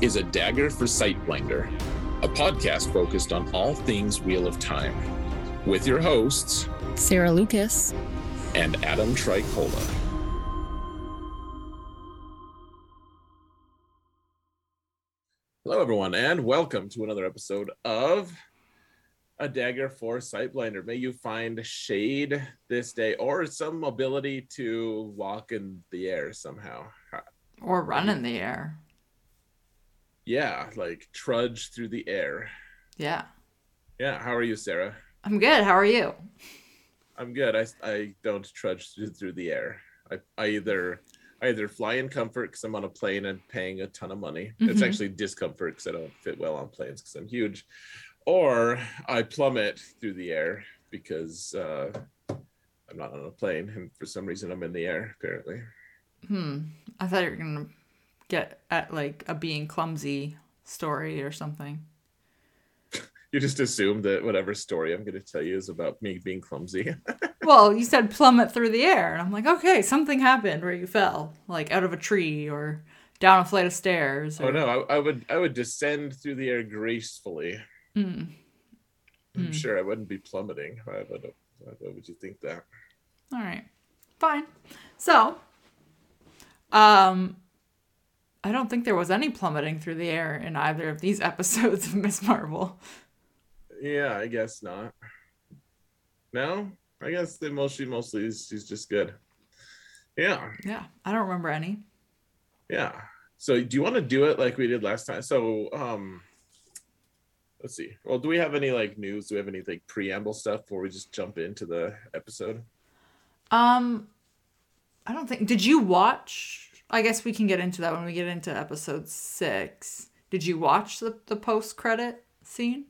is a dagger for Sightblinder, a podcast focused on all things Wheel of Time, with your hosts Sarah Lucas. and Adam Tricola. Hello, everyone, and welcome to another episode of A Dagger for Sightblinder. May you find shade this day or some ability to walk in the air somehow. Or run in the air. Yeah, like trudge through the air. Yeah. Yeah, how are you, Sarah? I'm good. How are you? I'm good. I, I don't trudge through, through the air. I, I either I either fly in comfort because I'm on a plane and paying a ton of money. It's Mhm. actually discomfort because I don't fit well on planes because I'm huge, or I plummet through the air because uh, I'm not on a plane and for some reason I'm in the air apparently. Hmm. I thought you were going to get at like a being clumsy story or something. You just assume that whatever story I'm going to tell you is about me being clumsy. Well, you said plummet through the air, and I'm like, okay, something happened where you fell, like out of a tree or down a flight of stairs. oh no, I, I would I would descend through the air gracefully. Hmm. I'm Hmm. sure I wouldn't be plummeting. Why would, why would you think that? All right, fine. So, um, I don't think there was any plummeting through the air in either of these episodes of Miss Marvel. Yeah, I guess not. No, I guess they mostly mostly is- she's just good. Yeah, Yeah, I don't remember any. yeah. So do you want to do it like we did last time? So um let's see. Well, do we have any like news? Do we have any like preamble stuff before we just jump into the episode? Um, I don't think. Did you watch? I guess we can get into that when we get into episode six. Did you watch the the post credit scene?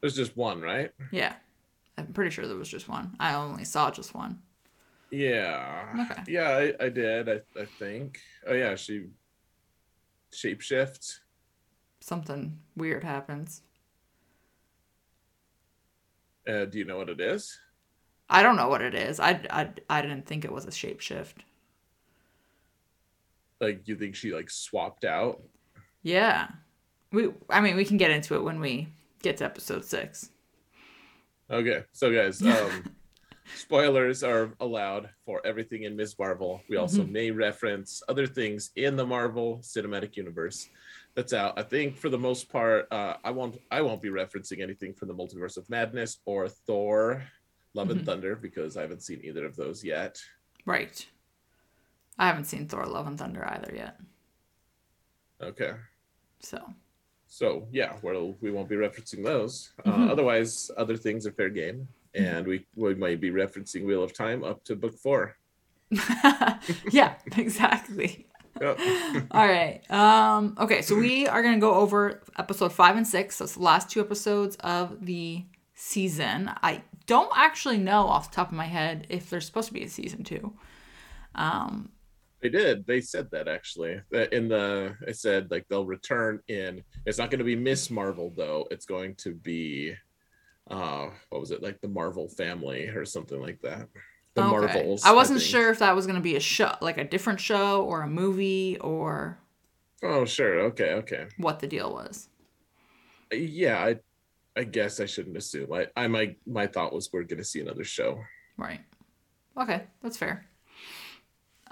There's just one, right? Yeah, I'm pretty sure there was just one. I only saw just one. Yeah. Okay. Yeah, I, I did, I, I think. Oh yeah, she shapeshifts. Something weird happens. Uh, do you know what it is? I don't know what it is. I, I, I didn't think it was a shapeshift. Like you think she like swapped out? Yeah. We I mean we can get into it when we get to episode six. Okay, so guys, um, spoilers are allowed for everything in Ms. Marvel. We also may reference other things in the Marvel Cinematic Universe that's out. I think for the most part, uh, I won't. I won't be referencing anything from the Multiverse of Madness or Thor: Love and Mhm. Thunder because I haven't seen either of those yet. Right. I haven't seen Thor Love and Thunder either yet. Okay, So so yeah, well, we won't be referencing those. Uh, Mhm. otherwise, other things are fair game, and we we might be referencing Wheel of Time up to book four. Yeah, exactly. Yep. All right. Um, okay, so we are gonna go over episode five and six. So it's the last two episodes of the season. I don't actually know off the top of my head if there's supposed to be a season two. Um, They did. They said that actually. That in the it said like they'll return in. It's not going to be Miss Marvel though. It's going to be, uh, what was it like the Marvel family or something like that. The okay. Marvels. I wasn't think. sure if that was gonna be a show, like a different show or a movie, or Oh sure. Okay. Okay. what the deal was. Yeah. I, I guess I shouldn't assume. I, I my my thought was we're going to see another show. Right. Okay, that's fair.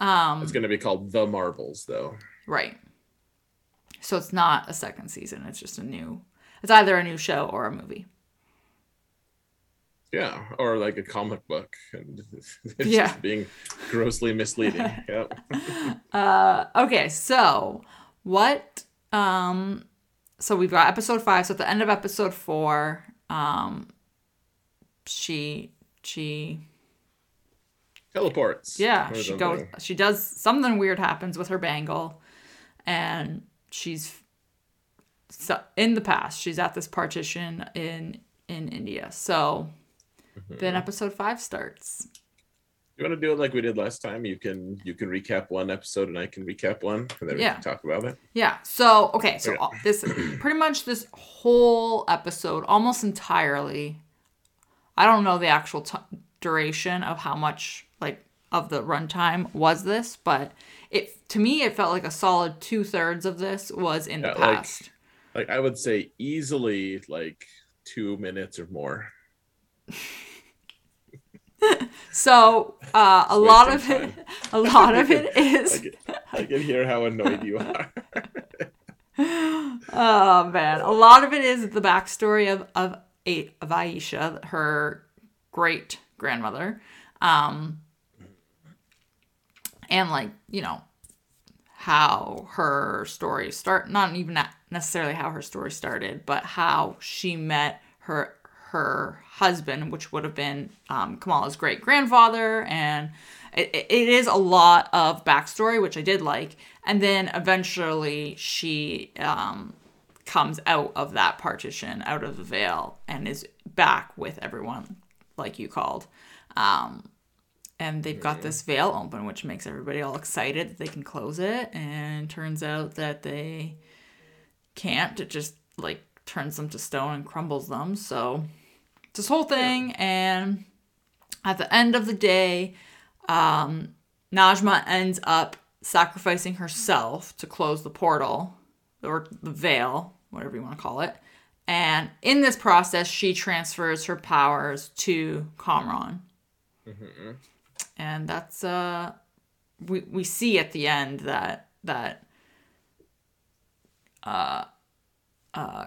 Um, It's going to be called The Marvels though. right. So it's not a second season. It's just a new. It's either a new show or a movie. Yeah, or like a comic book, and it's Yeah. just being grossly misleading. yep. Uh, okay, so what? Um, so we've got episode five. So at the end of episode four, um, she she Teleports. yeah she goes she does something weird happens with her bangle, and she's so in the past, she's at this partition in in India. So mm-hmm. then episode five starts. You want to do it like we did last time? You can you can recap one episode and I can recap one, and then we can talk about it. Yeah. So okay. So Okay. this pretty much this whole episode, almost entirely. I don't know the actual t- duration of how much like of the runtime was this, but it to me it felt like a solid two thirds of this was in the Yeah, like- past. Like I would say easily like two minutes or more. So uh, a lot of wasting it, a lot of it is. I can, I can hear how annoyed you are. Oh man, a lot of it is the backstory of of, a, of Aisha, her great grandmother, um, and like you know how her story start. Not even necessarily how her story started, but how she met her her husband, which would have been um, Kamala's great grandfather, and it, it is a lot of backstory, which I did like. And then eventually she um, comes out of that partition, out of the veil, and is back with everyone, like you called. Um, and they've got this veil open, which makes everybody all excited that they can close it. And turns out that they can't. It just like turns them to stone and crumbles them. So this whole thing. And at the end of the day, um, Najma ends up sacrificing herself to close the portal or the veil, whatever you want to call it. And in this process, she transfers her powers to Kamran. And that's uh we we see at the end that that uh uh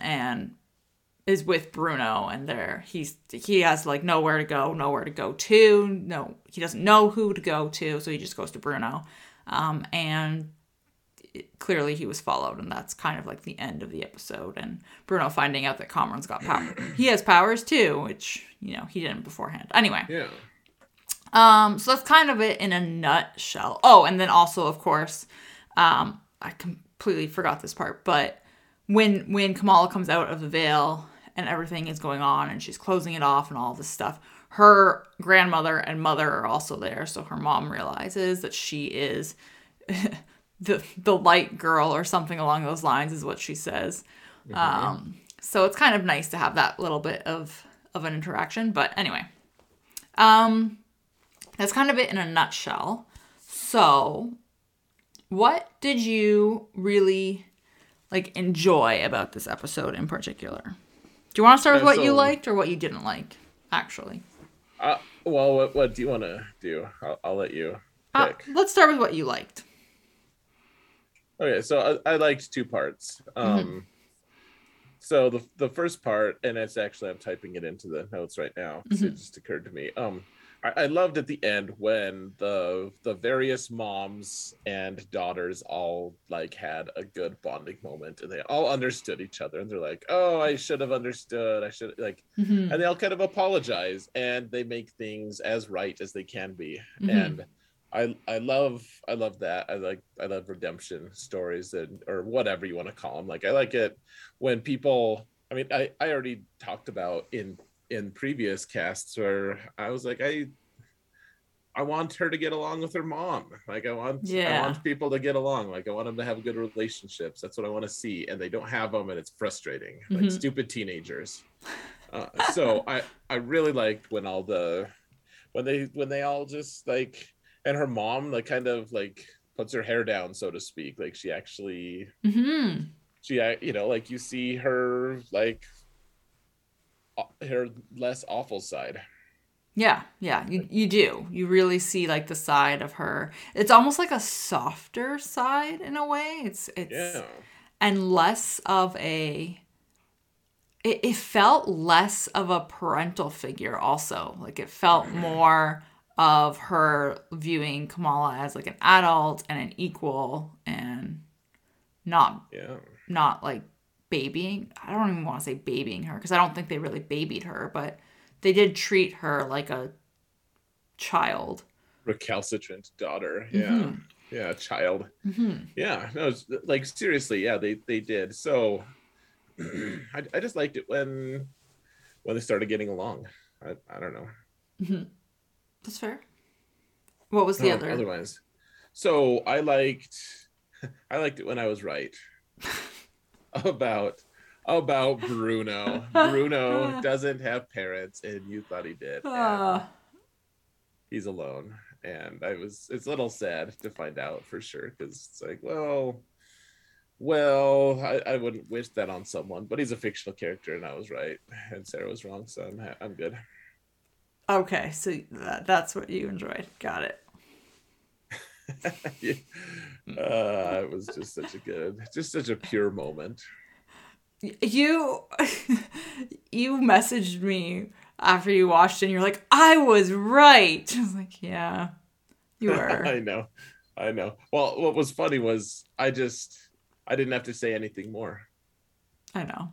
and is with Bruno and there he's he has like nowhere to go, nowhere to go to. No, he doesn't know who to go to, so he just goes to Bruno. Um and clearly he was followed and that's kind of like the end of the episode and Bruno finding out that Kamran's got power. he has powers too, which, you know, he didn't beforehand. Anyway, Yeah. Um, so that's kind of it in a nutshell. Oh, and then also, of course, um, I completely forgot this part, but when when Kamala comes out of the veil and everything is going on and she's closing it off and all this stuff, her grandmother and mother are also there. So her mom realizes that she is the the light girl or something along those lines is what she says. Um, so it's kind of nice to have that little bit of of an interaction. But anyway, um, that's kind of it in a nutshell. So, what did you really like enjoy about this episode in particular? Do you want to start with what you liked or what you didn't like? Actually, Uh, well, what, what do you want to do? I'll, I'll let you uh, let's start with what you liked. Okay, so I, I liked two parts. Um, so the the first part, and it's actually I'm typing it into the notes right now. 'cause It just occurred to me. Um, I, I loved at the end when the the various moms and daughters all like had a good bonding moment, and they all understood each other, and they're like, "Oh, I should have understood. I should like," Mhm. and they all kind of apologize, and they make things as right as they can be, Mhm. and. I I love I love that. I like I love redemption stories and or whatever you want to call them. Like I like it when people. I mean, I I already talked about in in previous casts where I was like I. I want her to get along with her mom. Like I want, Yeah. I want people to get along. Like I want them to have good relationships. That's what I want to see, and they don't have them, and it's frustrating. Like Mhm. stupid teenagers. Uh, so I I really liked when all the when they when they all just like and her mom like kind of like puts her hair down so to speak like she actually Mhm. she you know like you see her like Uh, her less awful side Yeah, yeah, you you do. You really see like the side of her. It's almost like a softer side in a way. It's it's yeah and less of a it, it felt less of a parental figure also like it felt mm-hmm. more of her viewing kamala as like an adult and an equal and not yeah not like babying i don't even want to say babying her because i don't think they really babied her but they did treat her like a child recalcitrant daughter yeah Mhm. yeah, child. Mm-hmm. Yeah, no, like seriously, yeah, they they did. So I, I just liked it when when they started getting along. I, I don't know. Mm-hmm. That's fair. What was the No, other? Otherwise, so I liked I liked it when I was right about about Bruno. Bruno doesn't have parents, and you thought he did. Ah, he's alone, and I was it's a little sad to find out for sure because it's like, well, well, I, I wouldn't wish that on someone, but he's a fictional character, and I was right, and Sarah was wrong, so I'm I'm good. okay, so that, that's what you enjoyed. Got it. Yeah. uh, it was just such a good, just such a pure moment. You you messaged me after you watched it and you're like, I was right. I was like, yeah, you were. I know, I know. Well, what was funny was I just I didn't have to say anything more. I know.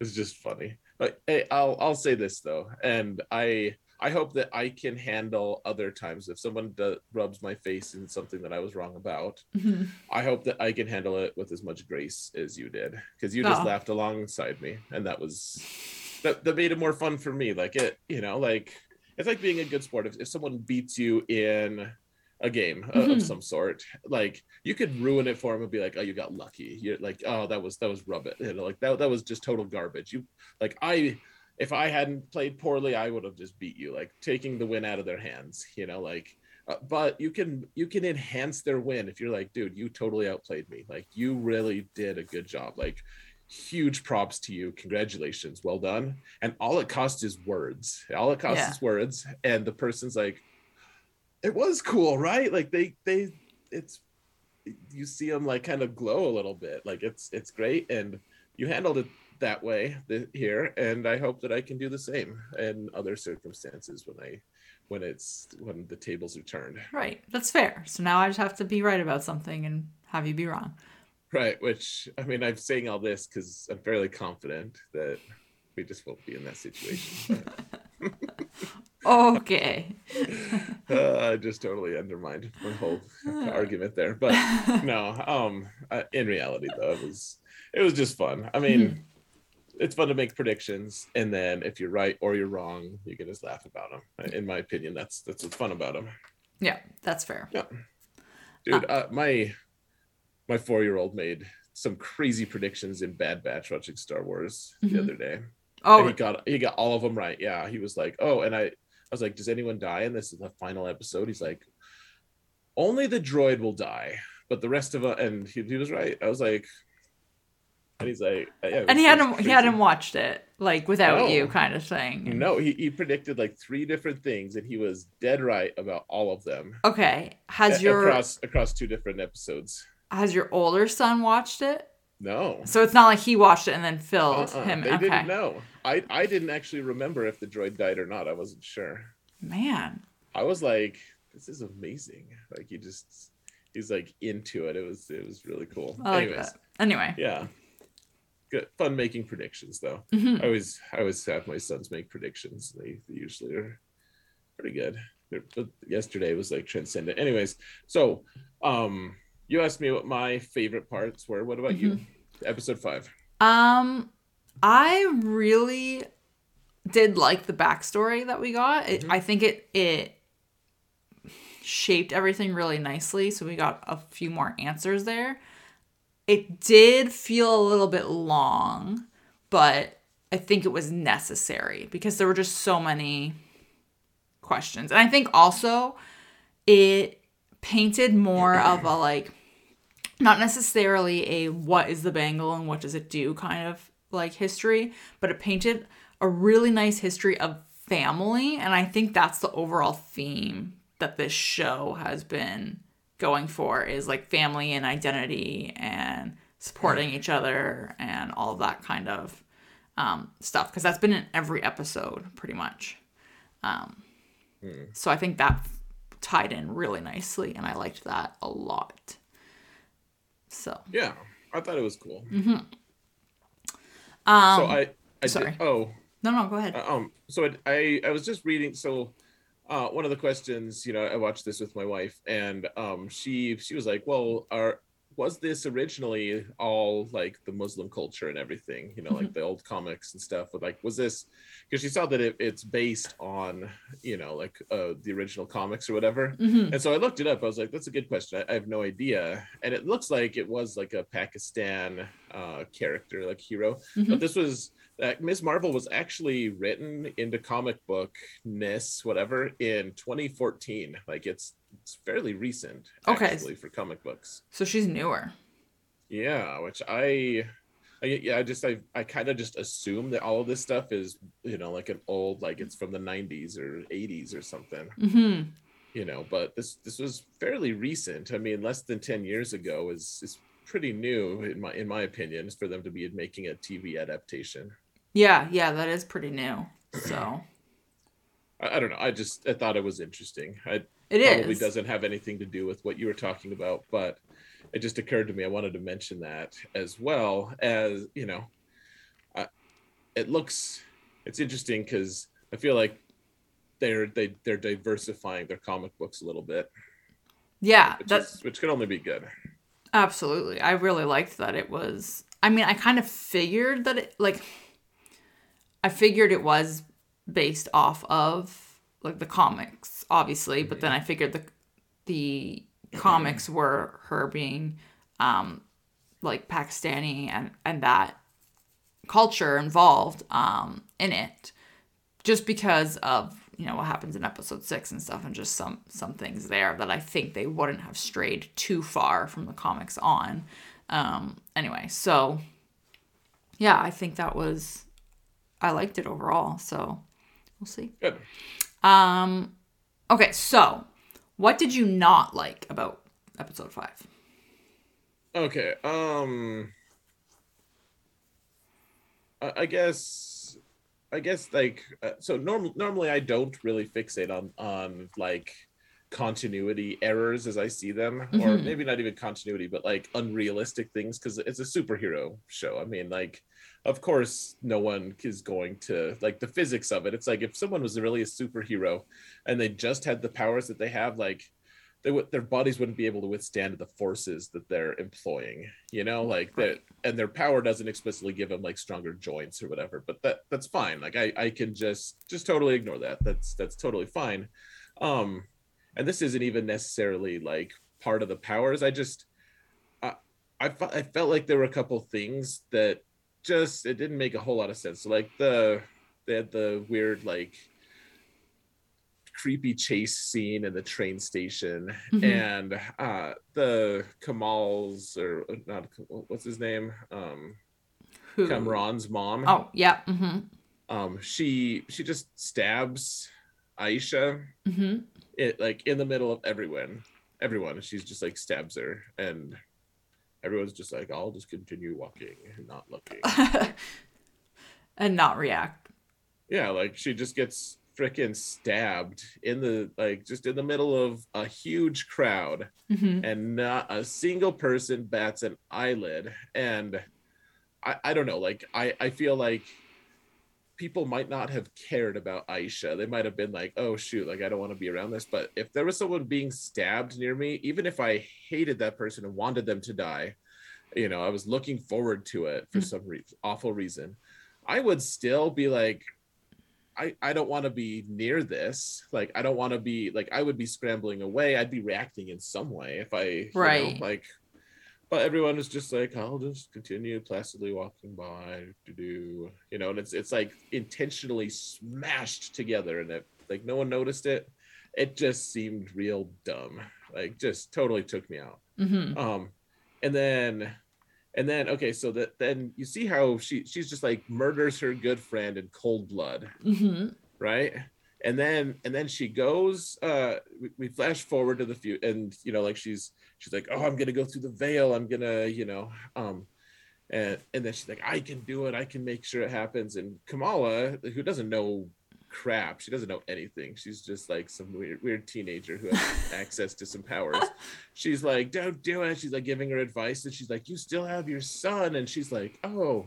It's just funny. But hey, I'll I'll say this though, and I I hope that I can handle other times if someone do, rubs my face in something that I was wrong about. Mhm. I hope that I can handle it with as much grace as you did, because you just Oh. laughed alongside me, and that was that, that made it more fun for me. Like it, you know, like it's like being a good sport. If, if someone beats you in a game of, Mhm. of some sort, like you could ruin it for them and be like, "Oh, you got lucky." You're like, "Oh, that was that was rub it," you know, like that that was just total garbage. You like I. If I hadn't played poorly, I would have just beat you, like taking the win out of their hands. You know, like uh, but you can you can enhance their win if you're like dude you totally outplayed me. Like you really did a good job. Like huge props to you. Congratulations. Well done. And all it costs is words. All it costs Yeah. is words. And the person's like it was cool right? Like they they it's you see them like kind of glow a little bit. Like it's it's great. And you handled it that way th- here and i hope that i can do the same in other circumstances when i when it's when the tables are turned Right. That's fair. So now I just have to be right about something and have you be wrong. right which i mean i'm saying all this because i'm fairly confident that we just won't be in that situation Okay. uh, i just totally undermined my whole argument there but no um uh, in reality though it was it was just fun i mean it's fun to make predictions and then if you're right or you're wrong you can just laugh about them in my opinion that's that's what's fun about them Yeah, that's fair. Yeah, dude uh, my my four-year-old made some crazy predictions in bad batch watching star wars the Mhm. other day. And Oh, he got he got all of them right. Yeah he was like oh and i i was like does anyone die and this is the final episode? He's like only the droid will die but the rest of it and he, he was right. I was like and he's like uh, yeah, it and he hadn't he hadn't watched it like without No. you kind of thing. no he, he predicted like three different things and he was dead right about all of them Okay. Has a- your across across two different episodes has your older son watched it? no So it's not like he watched it and then filled Uh-uh. him. they okay. didn't know i i didn't actually remember if the droid died or not i wasn't sure Man. I was like, this is amazing. Like he just he's like into it. It was it was really cool. I like Anyways, that. Anyway. yeah. Good fun making predictions though. Mhm. I always I always have my sons make predictions. They, they usually are pretty good. They're- But yesterday was like transcendent. Anyways, so um you asked me what my favorite parts were. What about you? Episode five. Um, I really did like the backstory that we got. It, Mhm. I think it it shaped everything really nicely, so we got a few more answers there. It did feel a little bit long, but I think it was necessary because there were just so many questions. And I think also it painted more of a like not necessarily a what is the bangle and what does it do kind of like history, but it painted a really nice history of family. And I think that's the overall theme that this show has been going for is like family and identity and supporting each other and all of that kind of um, stuff. Because that's been in every episode pretty much. Um, So I think that tied in really nicely, and I liked that a lot. So, Yeah. I thought it was cool. um, so I I sorry. did oh no, no, go ahead. Uh, um so it, i i was just reading so uh, one of the questions, you know, I watched this with my wife, and um, she she was like, "Well, are was this originally all like the Muslim culture and everything? You know, like Mhm. the old comics and stuff. But like, was this because she saw that it, it's based on you know like uh, the original comics or whatever? Mhm. And so I looked it up. I was like, that's a good question. I, I have no idea. And it looks like it was like a Pakistan uh, character, like hero. Mhm. But this was uh, Ms. Marvel was actually written into comic book ness, whatever, in 2014. Like it's it's fairly recent, Okay. actually, for comic books. So she's newer. Yeah, which I, I yeah, I just I I kind of just assume that all of this stuff is you know like an old like it's from the 90s or 80s or something hmm you know but this this was fairly recent i mean less than 10 years ago is is pretty new in my in my opinion for them to be making a tv adaptation Yeah, yeah, that is pretty new. So i, I don't know i just i thought it was interesting i it is. probably doesn't have anything to do with what you were talking about but it just occurred to me i wanted to mention that as well as you know I, it looks it's interesting because i feel like they're they, they're diversifying their comic books a little bit Yeah, which, that's is, which could only be good absolutely. I really liked that it was. I mean, I kind of figured that it like. I figured it was based off of like the comics, obviously, but then I figured the the comics were her being um like Pakistani and and that culture involved um in it. Just because of you know what happens in episode six and stuff and just some some things there that i think they wouldn't have strayed too far from the comics on. Um anyway so yeah i think that was i liked it overall so we'll see good um okay so what did you not like about episode five Okay. Um I, I guess I guess like uh, so norm- normally I don't really fixate on on like continuity errors as I see them or Mhm. maybe not even continuity but like unrealistic things cuz it's a superhero show. I mean like of course no one is going to like the physics of it. It's like if someone was really a superhero and they just had the powers that they have like they would their bodies wouldn't be able to withstand the forces that they're employing you know? Like that and their power doesn't explicitly give them like stronger joints or whatever but that that's fine. Like i i can just just totally ignore that. That's that's totally fine. Um and this isn't even necessarily like part of the powers. I just i i, I felt like there were a couple things that just it didn't make a whole lot of sense. So like the they had the weird like creepy chase scene in the train station. Mhm. and uh the kamal's or uh, not what's his name? Um Who? kamran's mom. Oh yeah mm-hmm. Um she she just stabs aisha mm-hmm. it like in the middle of everyone everyone. She's just like stabs her and everyone's just like i'll just continue walking and not looking. And not react. Yeah like she just gets freaking stabbed in the like just in the middle of a huge crowd mm-hmm. and not a single person bats an eyelid. And i i don't know like i i feel like people might not have cared about aisha they might have been like oh shoot like i don't want to be around this but if there was someone being stabbed near me even if i hated that person and wanted them to die you know i was looking forward to it for Mm. some re- awful reason i would still be like I, I don't want to be near this. Like I don't want to be like I would be scrambling away. I'd be reacting in some way if I you know, Right. like but everyone is just like, I'll just continue placidly walking by to do you know, and it's it's like intentionally smashed together and it like no one noticed it. It just seemed real dumb. Like just totally took me out mm-hmm um and then and then okay so that then you see how she she's just like murders her good friend in cold blood mm-hmm right and then and then she goes uh we, we flash forward to the few and you know like she's she's like oh i'm gonna go through the veil. I'm gonna you know um and and then she's like i can do it. I can make sure it happens. And kamala who doesn't know crap she doesn't know anything she's just like some weird, weird teenager who has access to some powers. She's like don't do it. She's like giving her advice and she's like you still have your son. And she's like oh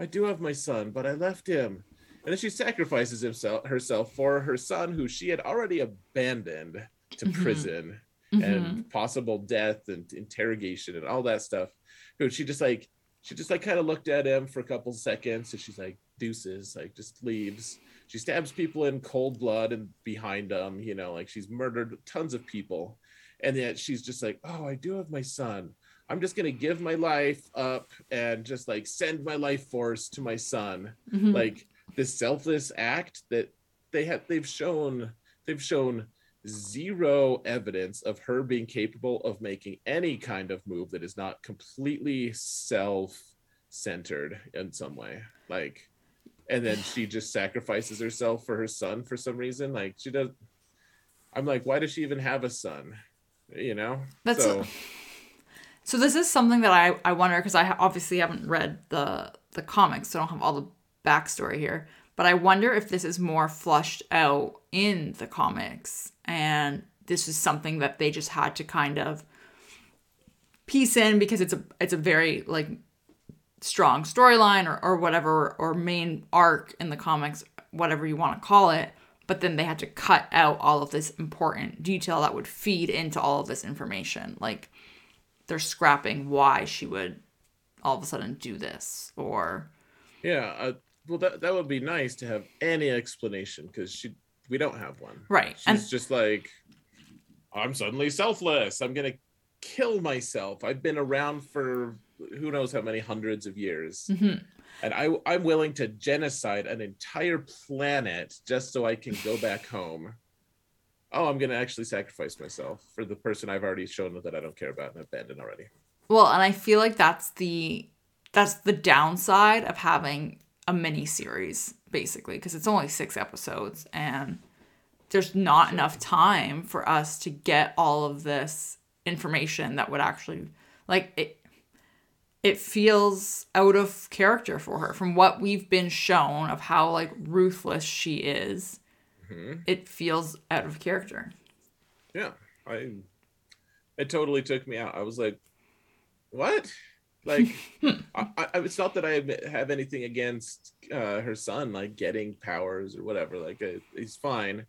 i do have my son but i left him and then she sacrifices himself herself for her son who she had already abandoned to Mhm. prison Mhm. and possible death and interrogation and all that stuff who she just like she just like kind of looked at him for a couple seconds and she's like deuces like just leaves she stabs people in cold blood and behind them you know like she's murdered tons of people and yet she's just like oh i do have my son i'm just gonna give my life up and just like send my life force to my son Mhm. like this selfless act that they have they've shown they've shown zero evidence of her being capable of making any kind of move that is not completely self-centered in some way. Like and then she just sacrifices herself for her son for some reason. Like she does i'm like why does she even have a son? You know? That's so So this is something that I, I wonder because I obviously haven't read the the comics, so I don't have all the backstory here. But I wonder if this is more flushed out in the comics, and this is something that they just had to kind of piece in because it's a it's a very like strong storyline or, or whatever or main arc in the comics, whatever you want to call it. But then they had to cut out all of this important detail that would feed into all of this information, like they're scrapping why she would all of a sudden do this or yeah uh, well that, that would be nice to have any explanation because she we don't have one right She's and just like, I'm suddenly selfless. I'm gonna kill myself. I've been around for who knows how many hundreds of years, Mhm. and I I'm willing to genocide an entire planet just so I can go back home. Oh, I'm gonna actually sacrifice myself for the person I've already shown that I don't care about and abandoned already. well and i feel like that's the that's the downside of having a mini series basically because it's only six episodes and there's not enough time for us to get all of this information that would actually like it it feels out of character for her from what we've been shown of how like ruthless she is Mhm. it feels out of character Yeah, I. It totally took me out. I was like, "What?" Like, I, I, it's not that I have- anything against uh, her son, like getting powers or whatever. Like, uh, he's fine.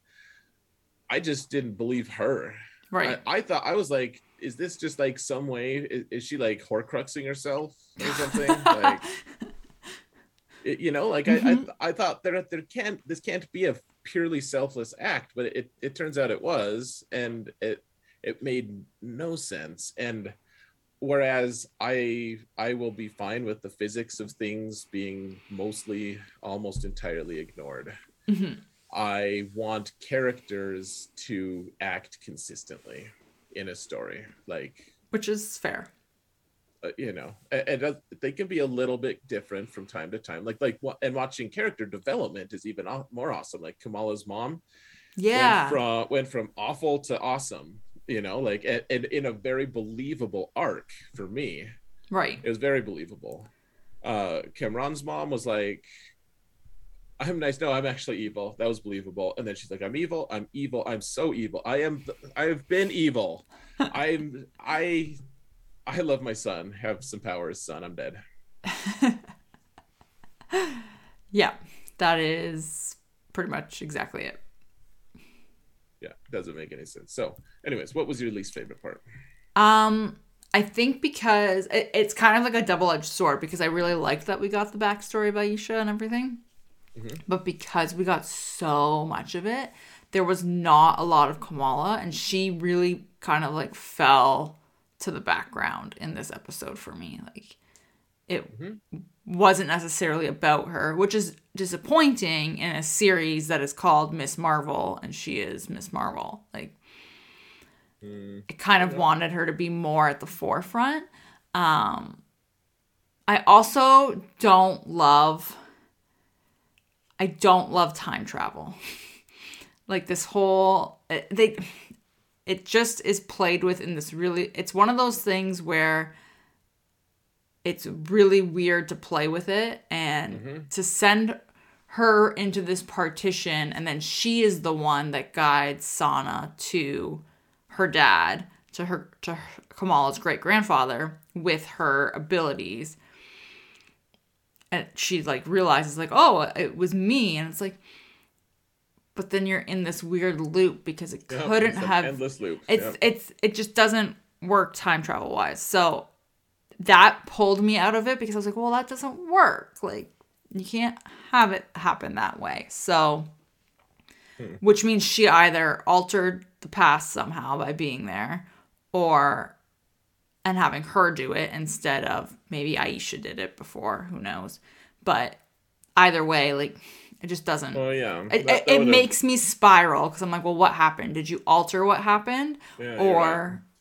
I just didn't believe her. right I, I thought I was like, "Is this just like some way? Is, is she like Horcruxing herself or something?" like, it- you know, like I, I, I thought there, there can't, this can't be a purely selfless act, but it, it turns out it was, and it, it made no sense. And whereas I, I will be fine with the physics of things being mostly, almost entirely ignored. Mhm. I want characters to act consistently in a story, like which is fair. Uh, you know a- and, uh, they can be a little bit different from time to time. Like like and watching character development is even more awesome. Like kamala's mom yeah. went from went from awful to awesome you know like and, and in a very believable arc for me. Right. It was very believable. Uh cameron's mom was like i'm nice. No i'm actually evil. That was believable. And then she's like i'm evil. I'm evil. I'm so evil. I am i have been evil. I'm i i love my son. Have some powers son. I'm dead. Yeah that is pretty much exactly it yeah doesn't make any sense so anyways what was your least favorite part Um, I think because it, it's kind of like a double edged sword because I really liked that we got the backstory of Aisha and everything. Mhm. But because we got so much of it, there was not a lot of Kamala, and she really kind of like fell to the background in this episode for me. Like, it Mhm. wasn't necessarily about her, which is disappointing in a series that is called Miss Marvel, and she is Miss Marvel. Like, Mm, I kind of wanted her to be more at the forefront. Um, I also don't love. I don't love time travel. like this whole they, it just is played with in this really. It's one of those things where it's really weird to play with it and Mhm. to send her into this partition and then she is the one that guides Sana to her dad to her to her, Kamala's great grandfather with her abilities. and she like realizes like oh it was me and it's like but then you're in this weird loop because it couldn't it's have endless loop. it's it's it just doesn't work time travel wise so that pulled me out of it because i was like well that doesn't work like you can't have it happen that way so Hmm. which means she either altered the past somehow by being there or and having her do it instead of maybe aisha did it before who knows but either way like it just doesn't Oh yeah. it, That- it, that it makes me spiral because I'm like, well, what happened? Did you alter what happened, Yeah, or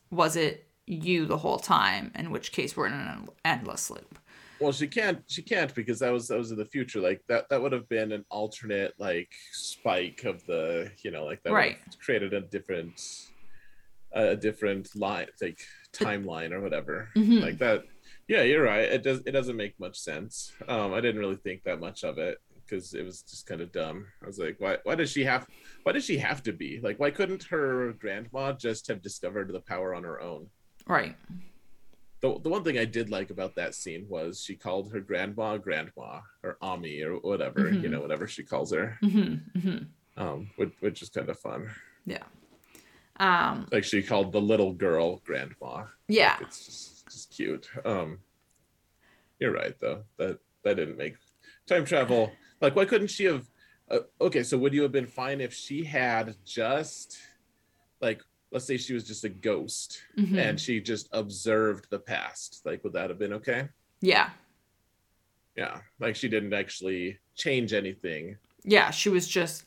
right. was it you the whole time? In which case, we're in an endless loop. Well, she can't. She can't because that was that was in the future. Like that. That would have been an alternate like spike of the. You know, like that. Right. Created a different, a different line, like timeline or whatever. Mhm. Like that. Yeah, you're right. It does. It doesn't make much sense. Um, I didn't really think that much of it because it was just kind of dumb. I was like, why? Why does she have? Why does she have to be like? Why couldn't her grandma just have discovered the power on her own? Right. The, the one thing I did like about that scene was she called her grandma grandma or Ami or whatever, you Mhm. know, whatever she calls her, hmm hmm um, which, which is kind of fun. Yeah. Um. Like she called the little girl grandma. Yeah. It's just, just cute. Um, you're right though. That that didn't make time travel. Like, why couldn't she have? Uh, okay, so would you have been fine if she had just like, let's say she was just a ghost Mhm. and she just observed the past? Like, would that have been okay? Yeah. Yeah, like she didn't actually change anything. Yeah. She was just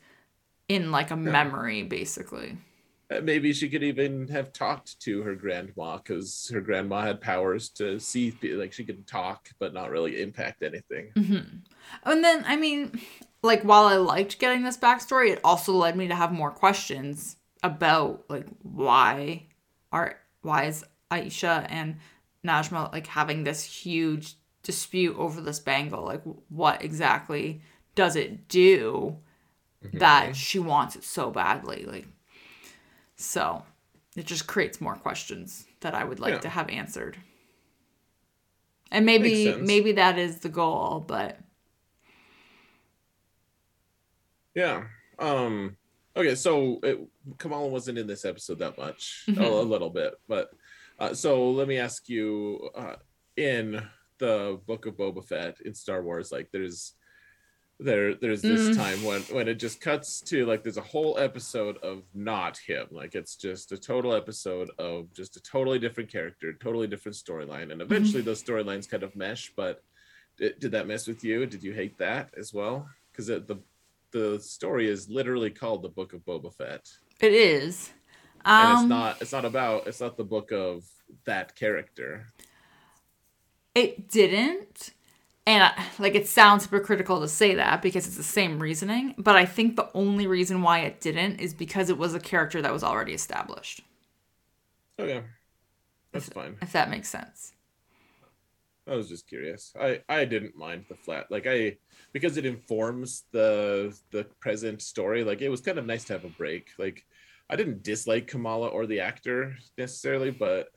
in like a memory, basically. Uh, Maybe she could even have talked to her grandma because her grandma had powers to see, like she could talk but not really impact anything. hmm And then, I mean, like, while I liked getting this backstory, it also led me to have more questions about, like, why are, why is Aisha and Najma, like, having this huge dispute over this bangle? Like, what exactly does it do that she wants it so badly? Like, so it just creates more questions that I would like Yeah. to have answered. And maybe maybe that is the goal, but Yeah. Um. Okay, so it, Kamala wasn't in this episode that much, a, Mhm. a little bit, but uh, so let me ask you: uh, in the Book of Boba Fett in Star Wars, like there's there there's this Mm. time when when it just cuts to like there's a whole episode of not him, like it's just a total episode of just a totally different character, totally different storyline, and eventually those storylines kind of mesh. But did, did that mess with you? Did you hate that as well? Because the the story is literally called the Book of Boba Fett, it is. and Um, it's not it's not about it's not the book of that character. It didn't. And I- like it sounds hypocritical to say that because it's the same reasoning, but I think the only reason why it didn't is because it was a character that was already established. Okay, that's fine. If that makes sense. I was just curious. I I didn't mind the flat like I because it informs the the present story. Like it was kind of nice to have a break. Like I didn't dislike Kamala or the actor necessarily, but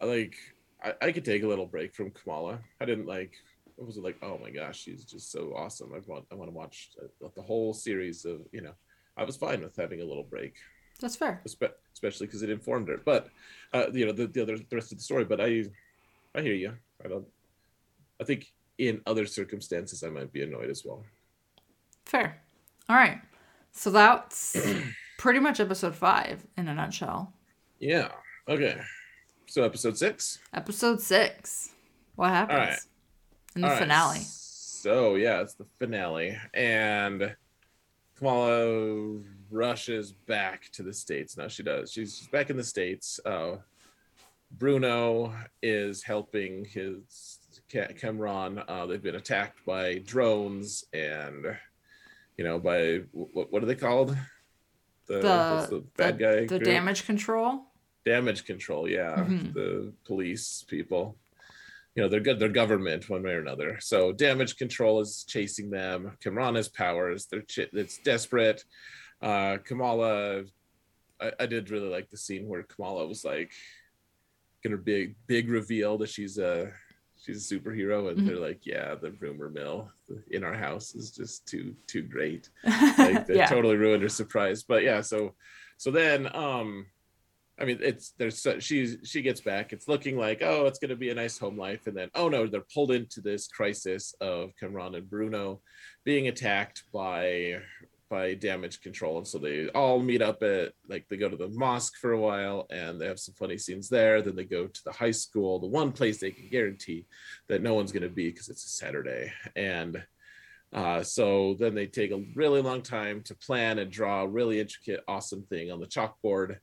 I like I, I could take a little break from Kamala. I didn't like. I wasn't like, oh my gosh, she's just so awesome. I want I want to watch the, the whole series of you know. I was fine with having a little break That's fair. especially because it informed her. But uh, you know the, the other the rest of the story. But I I hear you. I don't. I think in other circumstances I might be annoyed as well. Fair. All right. So that's pretty much episode five in a nutshell. Yeah. Okay. So episode six. Episode six. What happens right. in the All right, finale? So yeah, it's the finale, and Kamala rushes back to the states. Now she does. She's she's back in the states. Uh, Bruno is helping his Cameron. Uh, they've been attacked by drones and you know by what what are they called? The, The, the bad the, guy. the group? damage control. damage control yeah Mhm. the police people you know they're good they're government one way or another so damage control is chasing them kamrana's powers they're ch- it's desperate uh kamala I, I did really like the scene where kamala was like gonna big big reveal that she's a she's a superhero, and mm-hmm. they're like, yeah, the rumor mill in our house is just too too great. Like they yeah. totally ruined her surprise. But yeah, so so then um I mean, it's there's she's she gets back. It's looking like oh, it's going to be a nice home life, and then oh no, they're pulled into this crisis of cameron and Bruno being attacked by by damage control, and so they all meet up at like they go to the mosque for a while, and they have some funny scenes there. Then they go to the high school, the one place they can guarantee that no one's going to be because it's a Saturday, and uh, so then they take a really long time to plan and draw a really intricate, awesome thing on the chalkboard.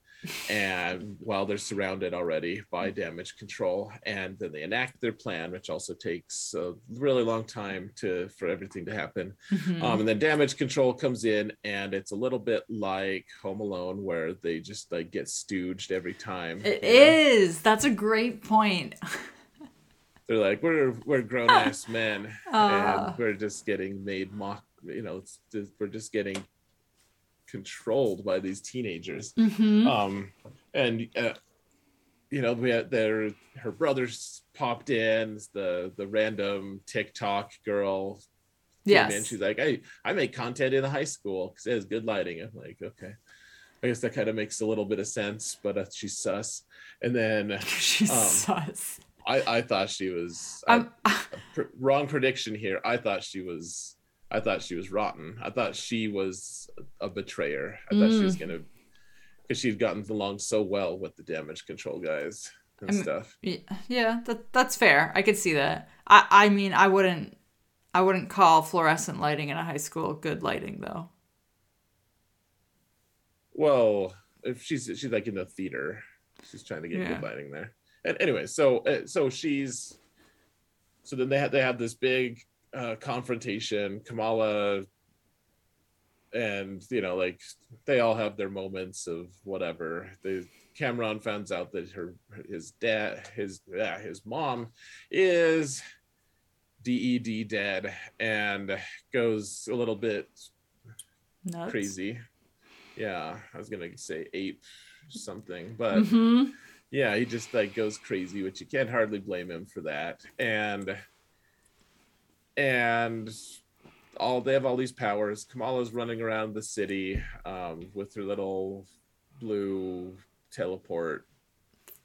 And while they're surrounded already by damage control, and then they enact their plan, which also takes a really long time to for everything to happen. Mm-hmm. Um, and then damage control comes in, and it's a little bit like Home Alone, where they just like get stooged every time. It is. Know? That's a great point. they're like we're we're grown ass men uh, and we're just getting made mock you know it's just, we're just getting controlled by these teenagers mm-hmm. um and uh, you know we had their her brothers popped in the the random tiktok girl yeah and she's like i i make content in the high school because it has good lighting i'm like okay I guess that kind of makes a little bit of sense, but uh, she's sus. And then she's um, sus. I, I thought she was um, pr- wrong prediction here. I thought she was I thought she was rotten. I thought she was a betrayer. I thought mm. she was mm. gonna because she'd gotten along so well with the damage control guys and I'm, stuff. Yeah, that that's fair. I could see that. I I mean I wouldn't I wouldn't call fluorescent lighting in a high school good lighting though. Well, if she's she's like in the theater, she's trying to get yeah. good lighting there and anyway, so uh, so she's so then they had they have this big uh, confrontation. Kamala and you know like they all have their moments of whatever. They Cameron finds out that her his dad his yeah his mom is DED dead and goes a little bit Nuts. crazy. Yeah, I was gonna say ape something, but. Mm-hmm yeah, he just like goes crazy, which you can't hardly blame him for that. And and all they have all these powers. Kamala's running around the city um, with her little blue teleport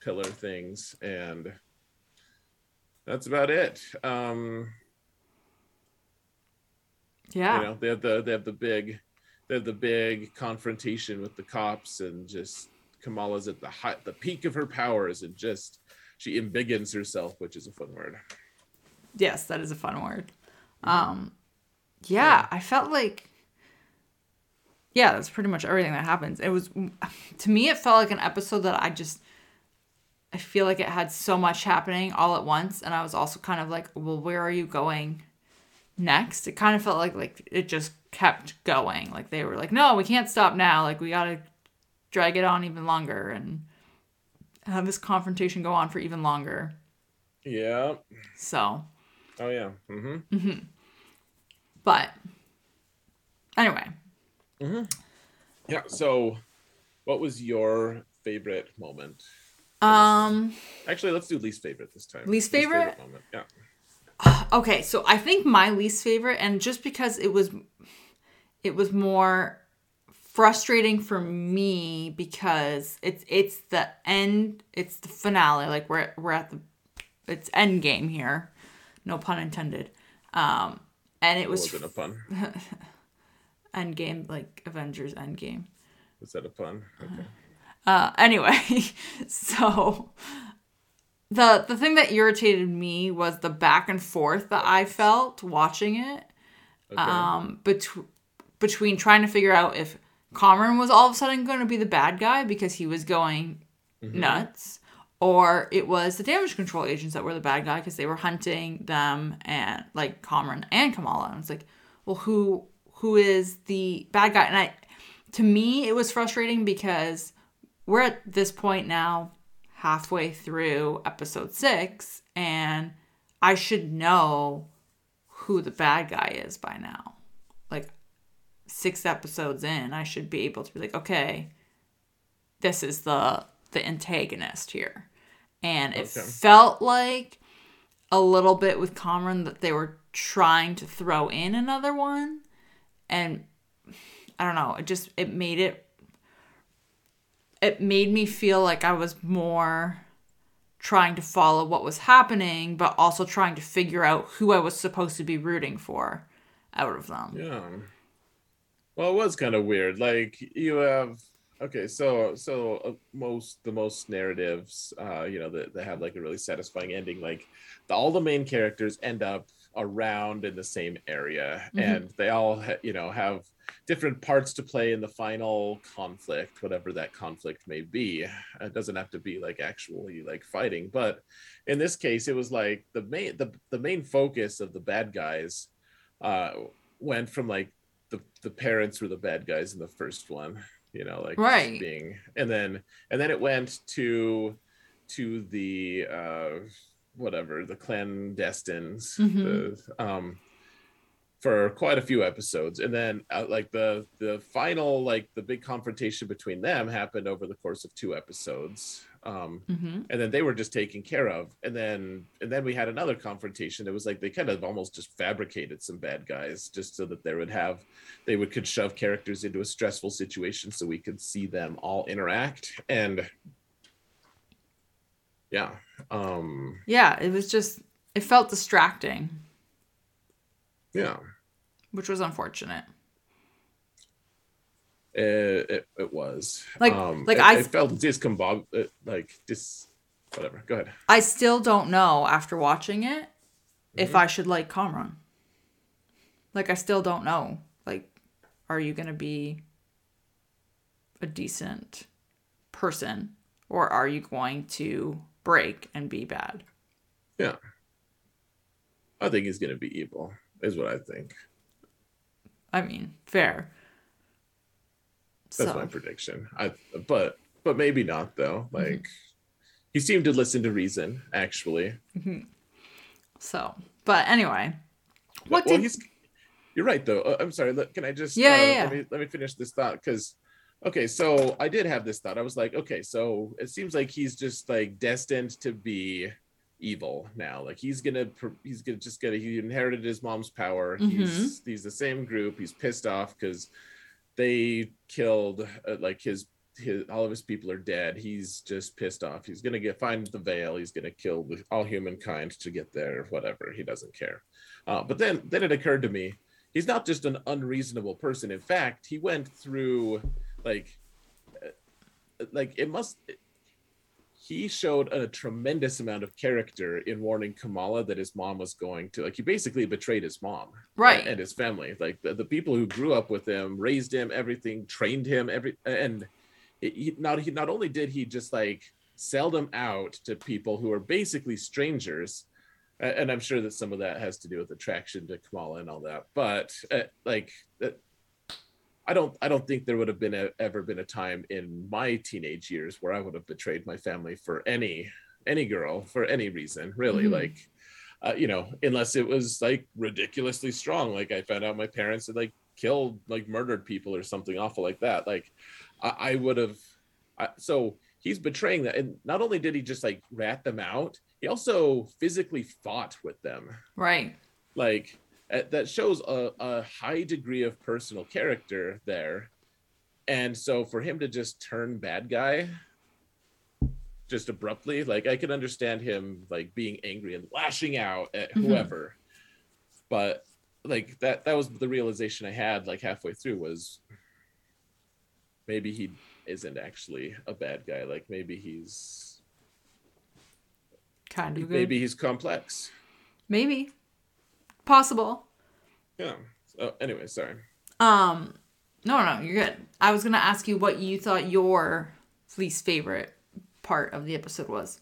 pillar things, and that's about it. Um, yeah, you know they have the they have the big they have the big confrontation with the cops and just Kamala's at the high, the peak of her powers and just she embiggens herself, which is a fun word. Yes, that is a fun word. Um, yeah, I felt like, yeah, that's pretty much everything that happens. It was, to me, it felt like an episode that I just, I feel like it had so much happening all at once, and I was also kind of like, well, where are you going next? It kind of felt like like it just kept going. Like they were like, no, we can't stop now. Like we gotta drag it on even longer and have this confrontation go on for even longer. Yeah. So. Oh yeah. Mm-hmm. Mm-hmm. But anyway. Mm-hmm. Yeah. So, what was your favorite moment? Um. Actually, let's do least favorite this time. Least favorite. Least favorite moment. Yeah. Okay, so I think my least favorite, and just because it was, it was more frustrating for me because it's it's the end it's the finale like we're we're at the it's end game here no pun intended um and it was wasn't a pun. End game like avengers end game was that a pun? Okay. Uh anyway so the the thing that irritated me was the back and forth that i felt watching it okay. um between between trying to figure out if Cameron was all of a sudden going to be the bad guy because he was going mm-hmm. nuts, or it was the damage control agents that were the bad guy because they were hunting them and like Cameron and Kamala. And it's like, well, who who is the bad guy? And I, to me, it was frustrating because we're at this point now, halfway through episode six, and I should know who the bad guy is by now. Like six episodes in, I should be able to be like, okay, this is the the antagonist here. And it okay. felt like a little bit with Cameron that they were trying to throw in another one and I don't know, it just it made it it made me feel like I was more trying to follow what was happening but also trying to figure out who I was supposed to be rooting for out of them. Yeah. Well, it was kind of weird. Like you have okay, so so uh, most the most narratives, uh, you know, that, that have like a really satisfying ending. Like the, all the main characters end up around in the same area, mm-hmm. and they all ha- you know have different parts to play in the final conflict, whatever that conflict may be. It doesn't have to be like actually like fighting, but in this case, it was like the main the the main focus of the bad guys uh, went from like the the parents were the bad guys in the first one, you know, like right. being, and then and then it went to to the uh, whatever the clandestines, mm-hmm. the, um, for quite a few episodes, and then uh, like the the final like the big confrontation between them happened over the course of two episodes um, mm-hmm. and then they were just taken care of. And then and then we had another confrontation it was like they kind of almost just fabricated some bad guys just so that they would have they would could shove characters into a stressful situation so we could see them all interact. And yeah um yeah it was just it felt distracting. Yeah. Which was unfortunate it, it, it was like um, like I, I felt discombog uh, like dis whatever. Go ahead. I still don't know after watching it mm-hmm. if I should like Kamran. Like I still don't know. Like, are you gonna be a decent person, or are you going to break and be bad? Yeah. I think he's gonna be evil. Is what I think. I mean, fair. That's so. my prediction. I but but maybe not though. Mm-hmm. Like mm-hmm. he seemed to listen to reason actually. Mm-hmm. So, but anyway, what well, did... he's you're right though. Uh, I'm sorry. Can I just yeah, uh, yeah, yeah. Let me let me finish this thought because okay, so I did have this thought. I was like, okay, so it seems like he's just like destined to be evil now. Like he's gonna he's gonna just gonna he inherited his mom's power. Mm-hmm. He's he's the same group. He's pissed off because they killed uh, like his his all of his people are dead. He's just pissed off. He's gonna get find the veil. He's gonna kill all humankind to get there. Whatever. He doesn't care. Uh, but then then it occurred to me, he's not just an unreasonable person. In fact, he went through like uh, like it must he showed a tremendous amount of character in warning Kamala that his mom was going to like he basically betrayed his mom right. and, and his family. Like the, the, people who grew up with him raised him everything trained him every and he not he not only did he just like sell them out to people who are basically strangers and I'm sure that some of that has to do with attraction to Kamala and all that but uh, like uh, I don't I don't think there would have been a, ever been a time in my teenage years where I would have betrayed my family for any any girl for any reason really. Mm-hmm. like uh, you know unless it was like ridiculously strong. Like I found out my parents had like killed like murdered people or something awful like that. Like I, I would have I, so he's betraying that. And not only did he just like rat them out he also physically fought with them. Right. Like that shows a, a high degree of personal character there. And so for him to just turn bad guy just abruptly like i can understand him like being angry and lashing out at mm-hmm. whoever. Mm-hmm. but like that that was the realization i had like halfway through was maybe he isn't actually a bad guy. Like maybe he's kind of maybe he's complex. Maybe Possible. Yeah. So anyway, sorry. Um no no, you're good. I was gonna ask you what you thought your least favorite part of the episode was.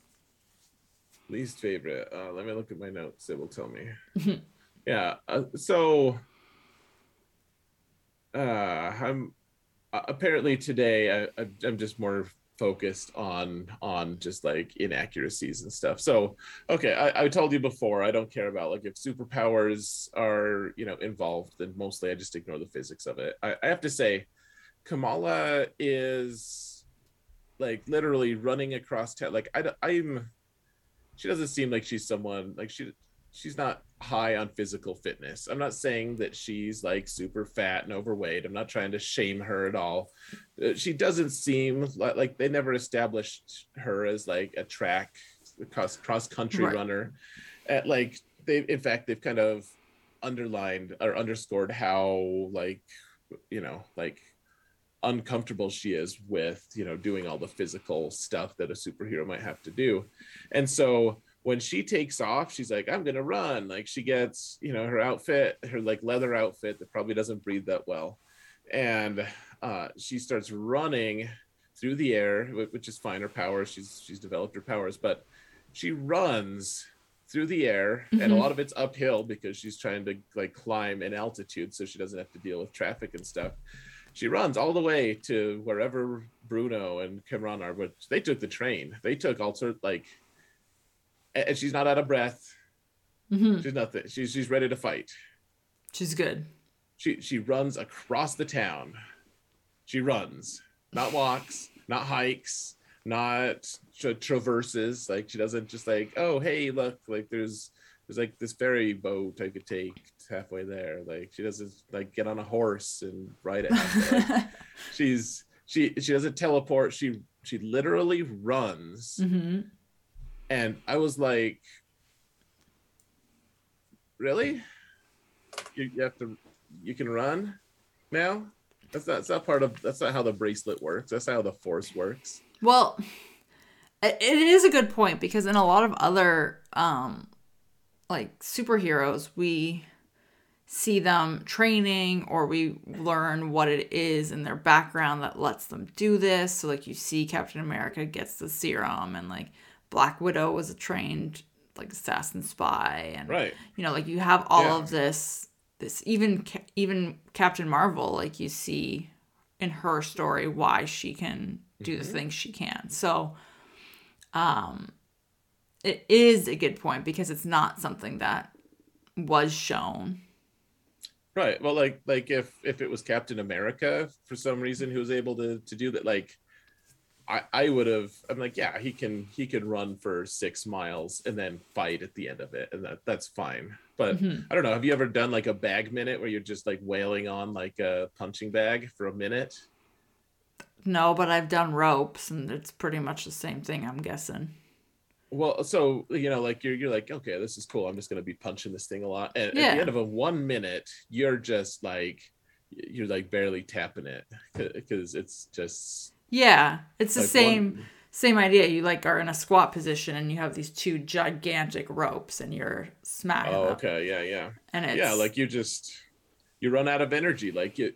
Least favorite. Uh let me look at my notes. It will tell me. yeah. Uh, so uh I'm uh, apparently today I, I'm just more focused on on just like inaccuracies and stuff. So okay I, I, told you before i don't care about like if superpowers are you know involved then mostly i just ignore the physics of it. I, I have to say kamala is like literally running across town. Like I, i'm she doesn't seem like she's someone like she she's not high on physical fitness. I'm not saying that she's like super fat and overweight. I'm not trying to shame her at all. Uh, she doesn't seem like, like they never established her as like a track cross cross country Right. runner. At like they in fact they've kind of underlined or underscored how like you know like uncomfortable she is with you know doing all the physical stuff that a superhero might have to do and so when she takes off she's like i'm gonna run. Like she gets you know her outfit her like leather outfit that probably doesn't breathe that well. And uh she starts running through the air which is fine her powers she's she's developed her powers but she runs through the air and a Mhm. lot of it's uphill because she's trying to like climb in altitude so she doesn't have to deal with traffic and stuff. She runs all the way to wherever bruno and Cameron are but they took the train. They took all sort like and she's not out of breath. Hmm she's nothing. She's she's ready to fight. She's good. she she runs across the town. She runs. Not walks not hikes not tra- traverses. Like she doesn't just like oh hey look like there's there's like this ferry boat i could take halfway there. Like she doesn't like get on a horse and ride it. Like, she's she she doesn't teleport. She she literally runs hmm and i was like really? You, you have to you can run now? That's not, that's not part of that's not how the bracelet works. That's not how the force works. Well, it is a good point because in a lot of other um like superheroes, we see them training or we learn what it is in their background that lets them do this. So like you see Captain America gets the serum and like Black Widow was a trained like assassin spy and right you know like you have all Yeah. of this this even even captain marvel like you see in her story why she can do the Mhm. things she can so um it is a good point because it's not something that was shown right well like like if if it was captain america for some reason who was able to to do that like I, I would have I'm like yeah he can he can run for six miles and then fight at the end of it and that that's fine but Mhm. I don't know have you ever done like a bag minute where you're just like wailing on like a punching bag for a minute no but i've done ropes and it's pretty much the same thing i'm guessing Well, so you know, like you're you're like, okay, this is cool. I'm just gonna be punching this thing a lot. And at the end of a one minute, you're just like you're like barely tapping it because it's just yeah it's the like same one- same idea you like are in a squat position and you have these two gigantic ropes and you're smacking oh, them. okay, yeah, yeah, and it's yeah. Like you just you run out of energy. Like you,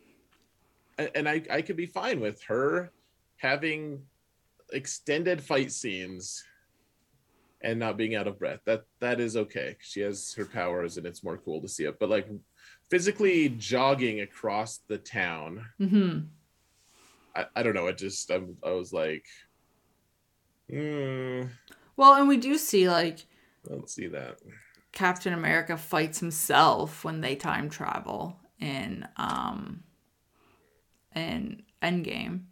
and, I I could be fine with her having extended fight scenes and not being out of breath. That that is okay. She has her powers, and it's more cool to see it. But like physically jogging across the town, hmm I, I don't know. It just I'm, I was like, hmm, Well, and we do see like I don't see that. Captain America fights himself when they time travel in um in Endgame.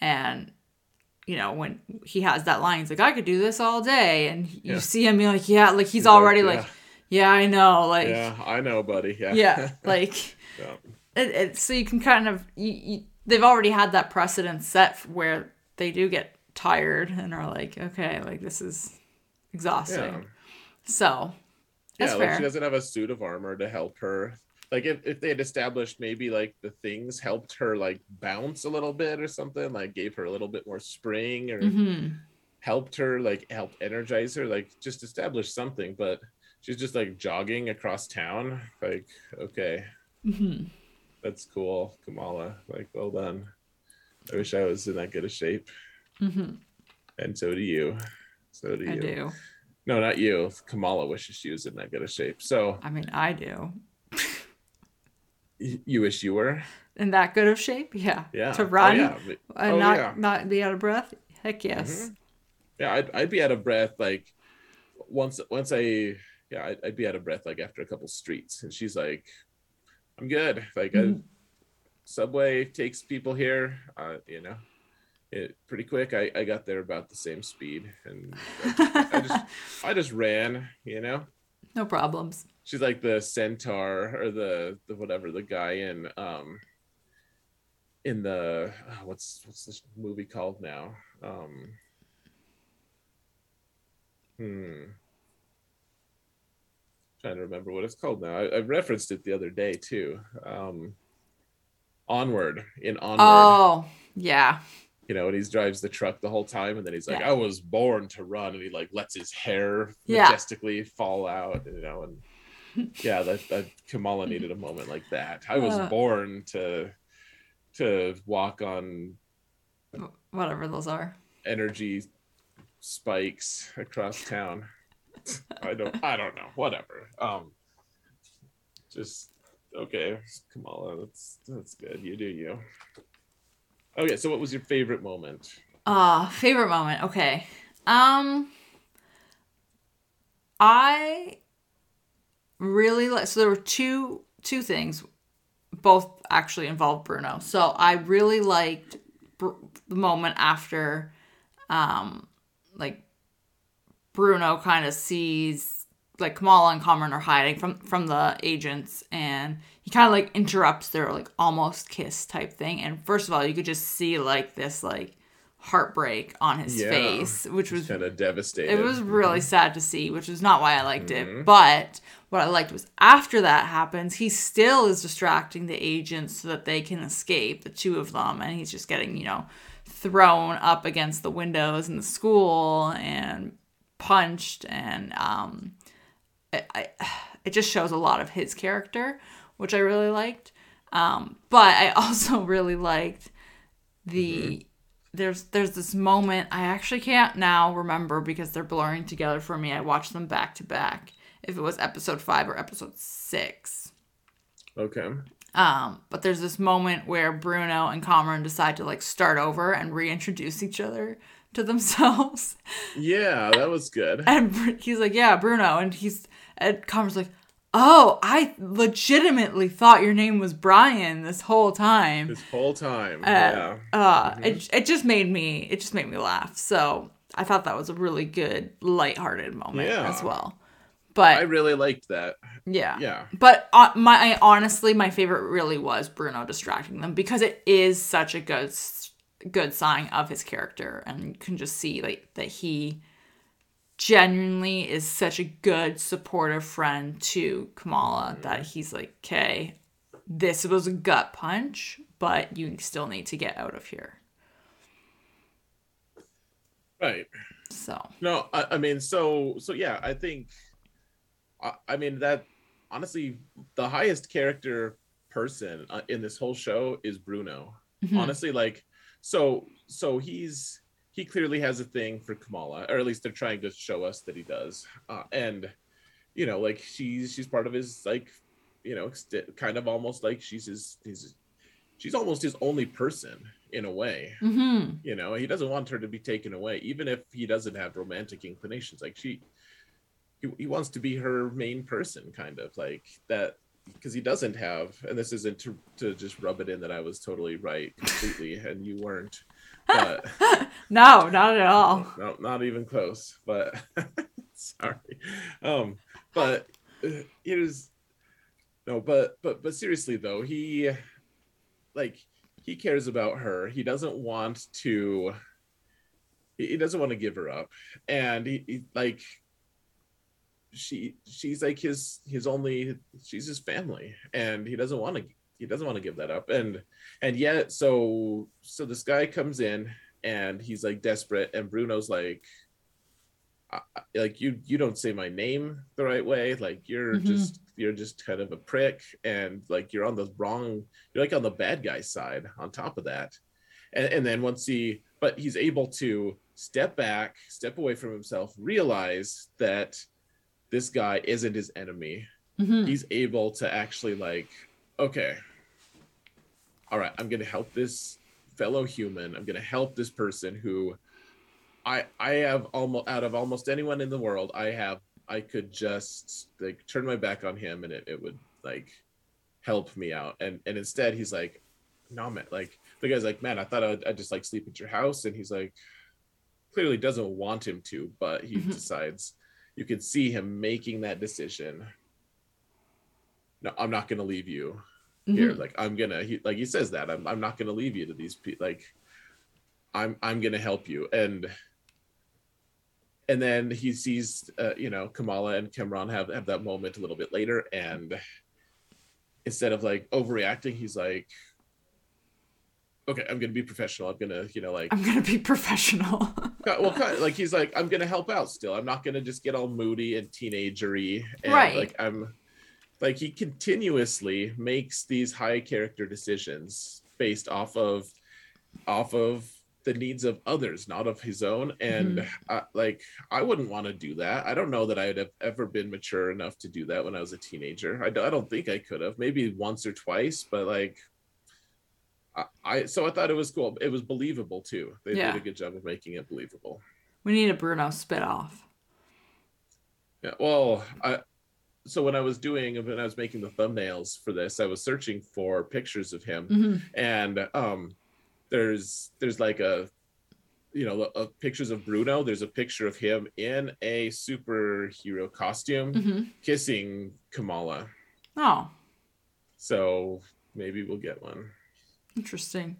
And you know, when he has that line, he's like, I could do this all day. And you Yeah. see him be like, Yeah, like he's, He's already like, like, yeah, I know. Like Yeah, I know, buddy. Yeah, yeah, like Yeah. it, it, so you can kind of you, you, they've already had that precedent set where they do get tired and are like, okay, like this is exhausting. yeah. So yeah, like fair. she doesn't have a suit of armor to help her. Like if, if they had established maybe like the things helped her like bounce a little bit or something, like gave her a little bit more spring or hmm helped her like help energize her, like just establish something. But she's just like jogging across town. Like, okay, hmm that's cool, Kamala. Like, well done. I wish I was in that good a shape. hmm And so do you. So do you. I do. No, not you. Kamala wishes she was in that good a shape. So I mean, I do. you wish you were? In that good of shape, yeah. Yeah. To Oh, run yeah. and Oh, not yeah. not be out of breath. Heck yes. yeah I'd, I'd be out of breath like once once i yeah I'd, I'd be out of breath like after a couple streets and she's like i'm good like I, Mhm. subway takes people here uh you know it pretty quick. I, I got there about the same speed, and I, I just I just ran. You know, no problems. She's like the centaur or the the whatever the guy in um in the oh, what's what's this movie called now? Um, hmm. Trying to remember what it's called now. I, I referenced it the other day too. Um, Onward in Onward. Oh, yeah. You know, and he drives the truck the whole time, and then he's like, Yeah. "I was born to run," and he like lets his hair Yeah. majestically fall out. You know, and yeah, that, that Kamala needed a moment like that. I was Uh. born to to walk on Whatever those are. energy spikes across town. I don't I don't know. Whatever. Um just okay, Kamala, that's that's good. You do you. Okay, so what was your favorite moment? Uh, favorite moment. Okay. Um I really like so there were two two things both actually involved Bruno. So I really liked Br- the moment after um like Bruno kind of sees like Kamala and Cameron are hiding from from the agents and he kind of like interrupts their like almost kiss type thing and first of all you could just see like this like heartbreak on his Yeah. face which was Kind of devastated. it was really sad to see, which is not why I liked Mhm. it. But what I liked was after that happens, he still is distracting the agents so that they can escape, the two of them, and he's just getting, you know, thrown up against the windows in the school and punched and um it, I, it just shows a lot of his character, which I really liked. Um, but I also really liked the there's there's this moment I actually can't now remember because they're blurring together for me. I watched them back to back. If it was episode five or episode six. Okay. Um, but there's this moment where Bruno and Cameron decide to like start over and reintroduce each other to themselves. Yeah, that was good. And he's like, "Yeah, Bruno," and he's and Cameron's like, "Oh, I legitimately thought your name was Brian this whole time." This whole time. Uh, yeah. uh, Mhm. it, it just made me it just made me laugh. So I thought that was a really good lighthearted moment Yeah. as well. But I really liked that. yeah. Yeah. But uh, my honestly, my favorite really was Bruno distracting them because it is such a good good sign of his character, and you can just see like that he genuinely is such a good supportive friend to Kamala that he's like, okay, this was a gut punch, but you still need to get out of here. Right. So No, I, I mean, so so yeah, I think, I, I mean that honestly, the highest character person uh, in this whole show is Bruno. mhm. Honestly, like, so so he's he clearly has a thing for Kamala, or at least they're trying to show us that he does, uh, and you know, like she's she's part of his like, you know, kind of almost like she's his his she's almost his only person in a way. Mhm. you know he doesn't want her to be taken away even if he doesn't have romantic inclinations. Like she he, he wants to be her main person kind of like that because he doesn't have and this isn't to, to just rub it in that i was totally right completely and you weren't but no, not at all. no, not even close but sorry. Um but uh, it was no but but but seriously though he like he cares about her. He doesn't want to he he doesn't want to give her up. And he, he like she she's like his his only she's his family and he doesn't want to he doesn't want to give that up. And and yet so so this guy comes in and he's like desperate and bruno's like like you you don't say my name the right way. Like you're Mhm. just you're just kind of a prick and like you're on the wrong you're like on the bad guy side on top of that. And, and then once he but he's able to step back step away from himself realize that this guy isn't his enemy Mhm. he's able to actually like okay all right i'm gonna help this fellow human i'm gonna help this person who i i have almost out of almost anyone in the world i have i could just like turn my back on him and it, it would like help me out and and instead he's like no man like the guy's like man i thought i'd, I'd just like sleep at your house and he's like clearly doesn't want him to but he Mhm. decides you could see him making that decision. No i'm not gonna leave you here. Mhm. like i'm gonna he like he says that i'm, I'm not gonna leave you to these people like i'm i'm gonna help you. And and then he sees uh, you know kamala and Cameron have have that moment a little bit later. And instead of like overreacting he's like okay i'm gonna be professional. I'm gonna you know like I'm gonna be professional. well like he's like i'm gonna help out still. I'm not gonna just get all moody and teenagery and Right. like i'm like he continuously makes these high character decisions based off of off of the needs of others not of his own. And uh, like i wouldn't want to do that. I don't know that i'd have ever been mature enough to do that when i was a teenager. I, I don't think i could have. Maybe once or twice but like I, I so i thought it was cool it was believable too they Yeah. did a good job of making it believable we need a Bruno spit off. Yeah, well, I so when I was doing when I was making the thumbnails for this, I was searching for pictures of him, hmm and um, there's there's like a you know a, pictures of Bruno. There's a picture of him in a superhero costume hmm kissing Kamala. Oh, So maybe we'll get one. Interesting.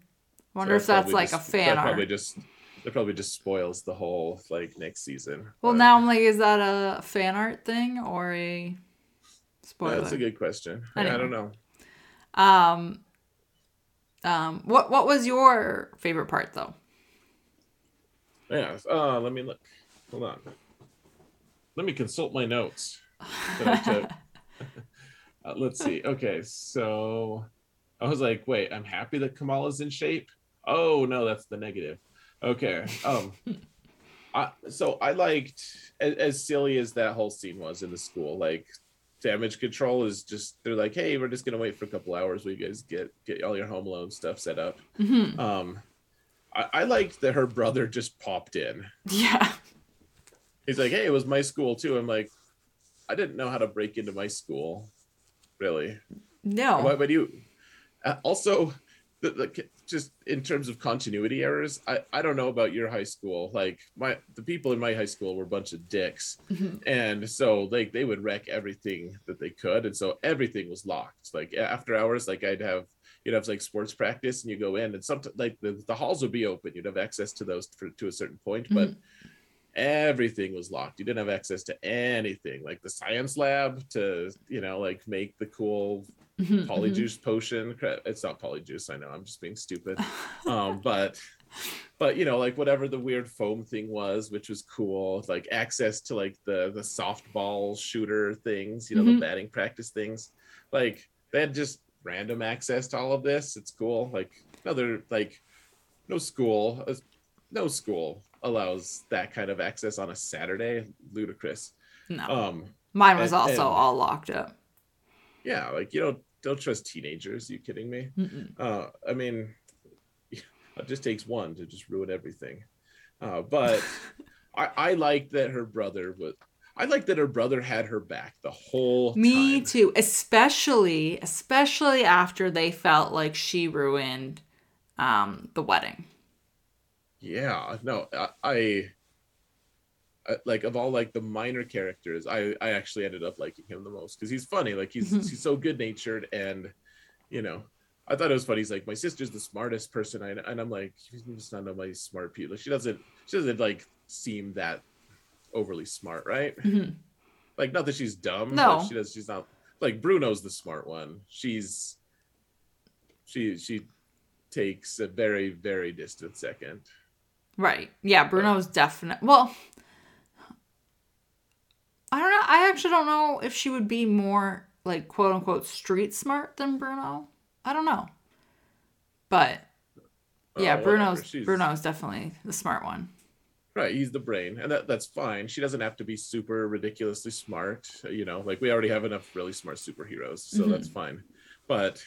Wonder So if that's like just- a fan that art. Probably just that probably just spoils the whole like next season. Well, But, now I'm like, is that a fan art thing or a spoiler? that's a good question. I don't know. Um, um, what what was your favorite part though? Yeah. Uh, let me look. Hold on. Let me consult my notes. that I took. Uh, let's see. Okay, so I was like, wait, I'm happy that Kamala's in shape. Oh no, that's the negative. Okay. Um. I, so I liked as, as silly as that whole scene was in the school. Like, damage control is just they're like, hey, we're just gonna wait for a couple hours. you guys get get all your home alone stuff set up. Mhm. Um, I, I liked that her brother just popped in. Yeah. He's like, hey, it was my school too. I'm like, I didn't know how to break into my school, really. No. Why would you? Uh, also, the, the, just in terms of continuity errors, I, I don't know about your high school. Like my the people in my high school were a bunch of dicks, Mhm. and so like they would wreck everything that they could, and so everything was locked. Like after hours, like I'd have you'd have like sports practice, and you go in, and sometimes like the, the halls would be open. You'd have access to those for, to a certain point, but everything was locked. You didn't have access to anything, like the science lab to you know like make the cool Mhm, mhm. polyjuice potion. It's not polyjuice. I know. I'm just being stupid. Um, but but you know, like whatever the weird foam thing was, which was cool. Like access to like the the softball shooter things. You know, Mhm. the batting practice things. Like they had just random access to all of this. It's cool. Like another like no school. uh, No school allows that kind of access on a Saturday. Ludicrous. no. Um, Mine was and- also and- all locked up. yeah, like you don't don't trust teenagers. you kidding me? Uh i mean it just takes one to just ruin everything uh but i i like that her brother was i like that her brother had her back the whole time. Me time. too, especially especially after they felt like she ruined um the wedding. yeah no I- like of all like the minor characters i i actually ended up liking him the most because he's funny like he's he's so good natured and you know i thought it was funny he's like my sister's the smartest person I, and i'm like she's just not my smart people she doesn't she doesn't like seem that overly smart right Mhm. like not that she's dumb No. but she does she's not like bruno's the smart one she's she she takes a very very distant second Right. Yeah, Bruno's definite. Well, I don't know. I actually don't know if she would be more like quote unquote street smart than Bruno. I don't know. But yeah, Oh, whatever. Bruno's Bruno's definitely the smart one. right he's the brain and that, that's fine she doesn't have to be super ridiculously smart you know like we already have enough really smart superheroes so Mhm. that's fine but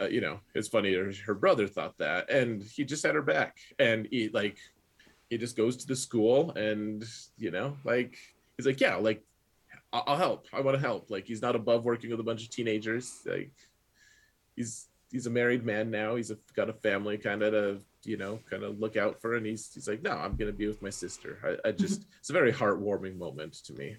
uh, you know it's funny her, her brother thought that and he just had her back and he like he just goes to the school and you know like he's like yeah like i'll, I'll help i want to help like he's not above working with a bunch of teenagers like he's he's a married man now. He's a, got a family, kind of to you know, kind of look out for. And he's he's like, no, I'm gonna be with my sister. I, I mm-hmm. just it's a very heartwarming moment to me.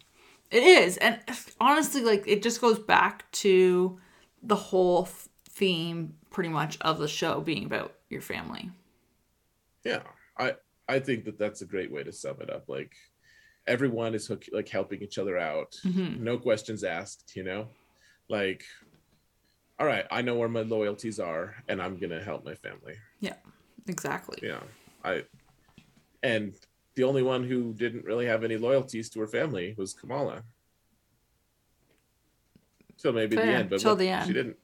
It is, and honestly, like it just goes back to the whole theme, pretty much, of the show being about your family. Yeah, I I think that that's a great way to sum it up. Like everyone is hook, like helping each other out, Mhm. no questions asked. You know, like all right, I know where my loyalties are, and I'm gonna help my family. Yeah exactly. Yeah, I and the only one who didn't really have any loyalties to her family was Kamala. Till maybe Fair, the end, but till what- the end. she didn't.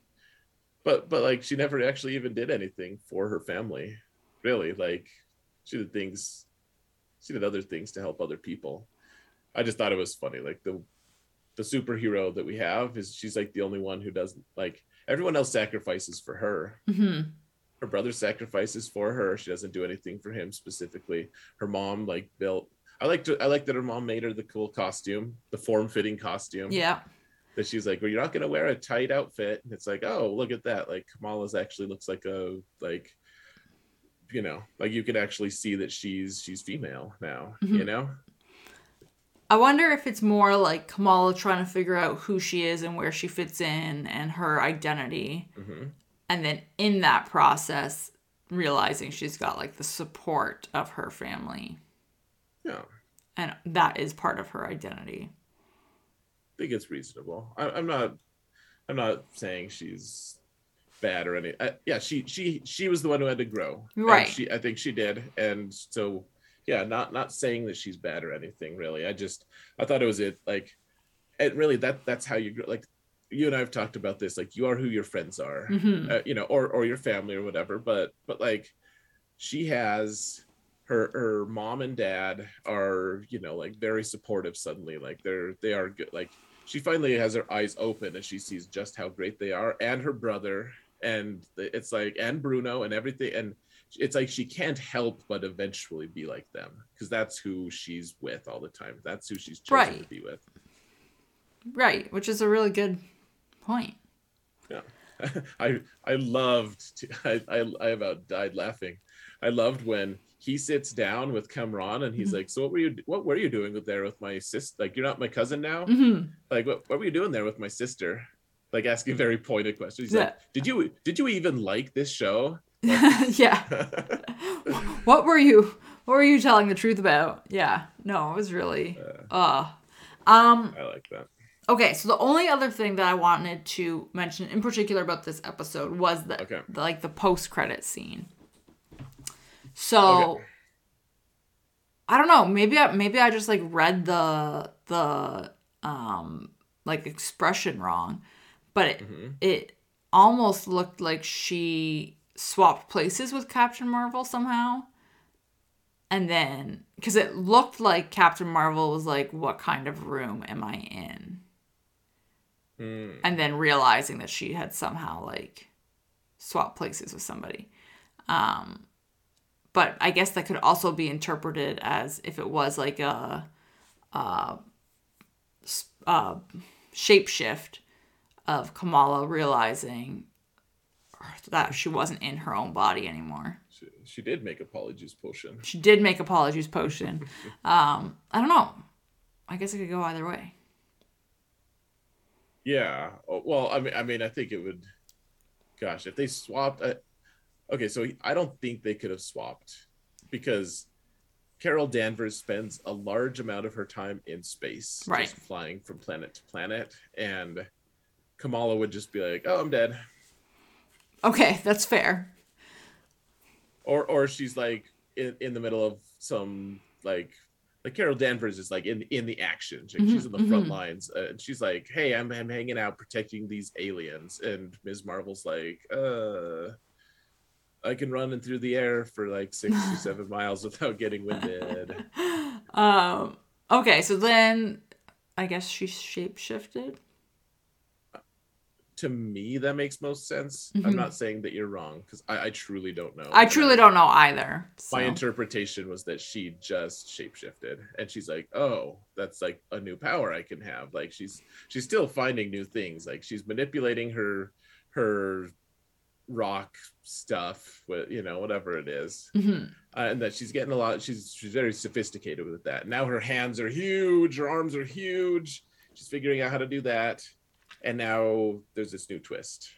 But but like she never actually even did anything for her family, really. Like she did things, she did other things to help other people. I just thought it was funny, like the the superhero that we have is she's like the only one who doesn't like everyone else sacrifices for her hmm her brother sacrifices for her. She doesn't do anything for him specifically. Her mom like built. I like to. I like that her mom made her the cool costume, the form-fitting costume. Yeah. That she's like, well, you're not gonna wear a tight outfit. And it's like, oh, look at that. Like Kamala's actually looks like a like, you know, like you can actually see that she's she's female now. You Mhm. know. I wonder if it's more like Kamala trying to figure out who she is and where she fits in and her identity. hmm And then in that process, realizing she's got like the support of her family. Yeah. And that is part of her identity. I think it's reasonable. I, I'm not. I'm not saying she's bad or any. I, yeah, she she she was the one who had to grow. Right. She I think she did, and so yeah, not not saying that she's bad or anything really. I just I thought it was it like, it really that that's how you grow. Like you and I have talked about this. Like you are who your friends are, hmm uh, you know, or or your family or whatever. But but like she has her her mom and dad are you know like very supportive suddenly like they're they are good like she finally has her eyes open and she sees just how great they are and her brother and it's like and bruno and everything and it's like she can't help but eventually be like them because that's who she's with all the time that's who she's chosen to be with Right. Which is a really good point. Yeah. I I loved to, I, I I about died laughing. I loved when he sits down with Cameron and he's Mhm. like, "So what were you what were you doing with there with my sister? Like you're not my cousin now? hmm Like what what were you doing there with my sister?" Like asking very pointed questions. He's Yeah. like, "Did you did you even like this show?" yeah. what were you what were you telling the truth about? Yeah. No, it was really uh um I like that. Okay, so the only other thing that I wanted to mention in particular about this episode was the, Okay. the like the post credit scene. So Okay. I don't know, maybe I maybe I just like read the the um like expression wrong, but it, Mhm. it almost looked like she swapped places with Captain Marvel somehow. And then cuz it looked like Captain Marvel was like what kind of room am I in? Mm. and then realizing that she had somehow like swapped places with somebody. Um, but I guess that could also be interpreted as if it was like a, a, a shapeshift of Kamala realizing that she wasn't in her own body anymore. She, she did make a polyjuice potion. She did make a polyjuice potion. Um, I don't know. I guess it could go either way. Yeah. Oh, Well, I mean, I mean, I think it would. Gosh, if they swapped, uh, okay, so I don't think they could have swapped because Carol Danvers spends a large amount of her time in space, Right. just flying from planet to planet, and Kamala would just be like, "Oh, I'm dead," Okay, that's fair. or or she's like in, in the middle of some like like Carol Danvers is like in in the action. Like, she's in the front mhm. lines, uh, and she's like, "Hey, I'm I'm hanging out protecting these aliens," and Ms. Marvel's like, "Uh." I can run in through the air for like six to seven miles without getting winded. um okay so then i guess she shape shifted To me, that makes most sense. Mhm. I'm not saying that you're wrong because I, I truly don't know. i truly don't know either so. my interpretation was that she just shapeshifted and she's like oh that's like a new power i can have like she's she's still finding new things like she's manipulating her her rock stuff with you know whatever it is. hmm Uh, and that she's getting a lot she's she's very sophisticated with that now her hands are huge her arms are huge she's figuring out how to do that and now there's this new twist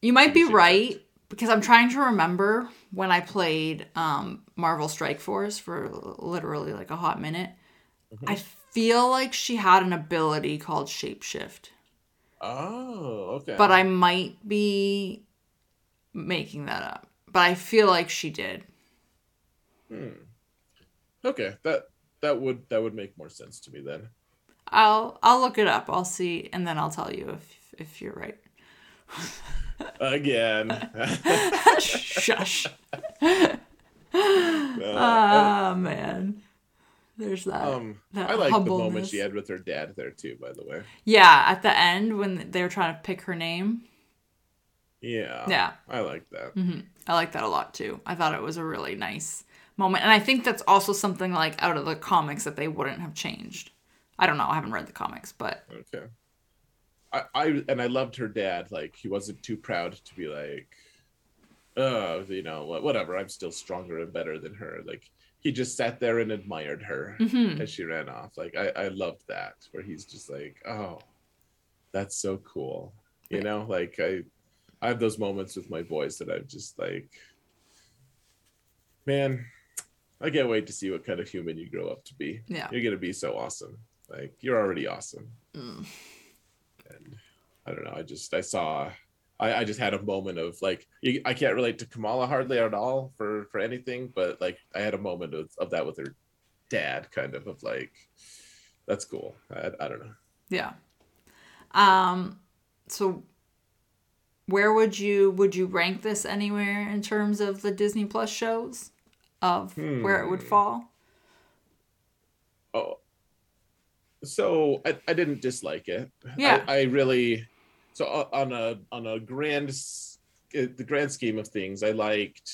You might be right because I'm trying to remember when I played um, Marvel Strike Force for literally like a hot minute. Mhm. I feel like she had an ability called Shapeshift, oh okay but I might be making that up. But I feel like she did. Hmm. okay that that would that would make more sense to me then I'll I'll look it up. I'll see, and then I'll tell you if if you're right. again Shush. Uh, Ah man, there's that. um that i like the moment she had with her dad there too by the way Yeah, at the end when they were trying to pick her name. yeah Yeah, i like that hmm I like that a lot too. I thought it was a really nice moment, and I think that's also something like out of the comics that they wouldn't have changed. I don't know. I haven't read the comics, but Okay. I, I and I loved her dad. Like he wasn't too proud to be like, oh, you know, whatever. I'm still stronger and better than her. Like he just sat there and admired her Mhm. as she ran off. Like I, I loved that where he's just like, oh, that's so cool. You know, like I, I have those moments with my boys that I'm just like, man, I can't wait to see what kind of human you grow up to be. yeah. You're gonna be so awesome. Like you're already awesome. Mm. And I don't know. I just I saw. I, I just had a moment of like you, I can't relate to Kamala hardly at all for for anything, but like I had a moment of, of that with her dad, kind of of like that's cool. I, I don't know. Yeah. Um so where would you would you rank this anywhere in terms of the Disney Plus shows of where it would Hmm. fall? Oh, so I, I didn't dislike it. Yeah. I, I really so on a on a grand uh, the grand scheme of things, I liked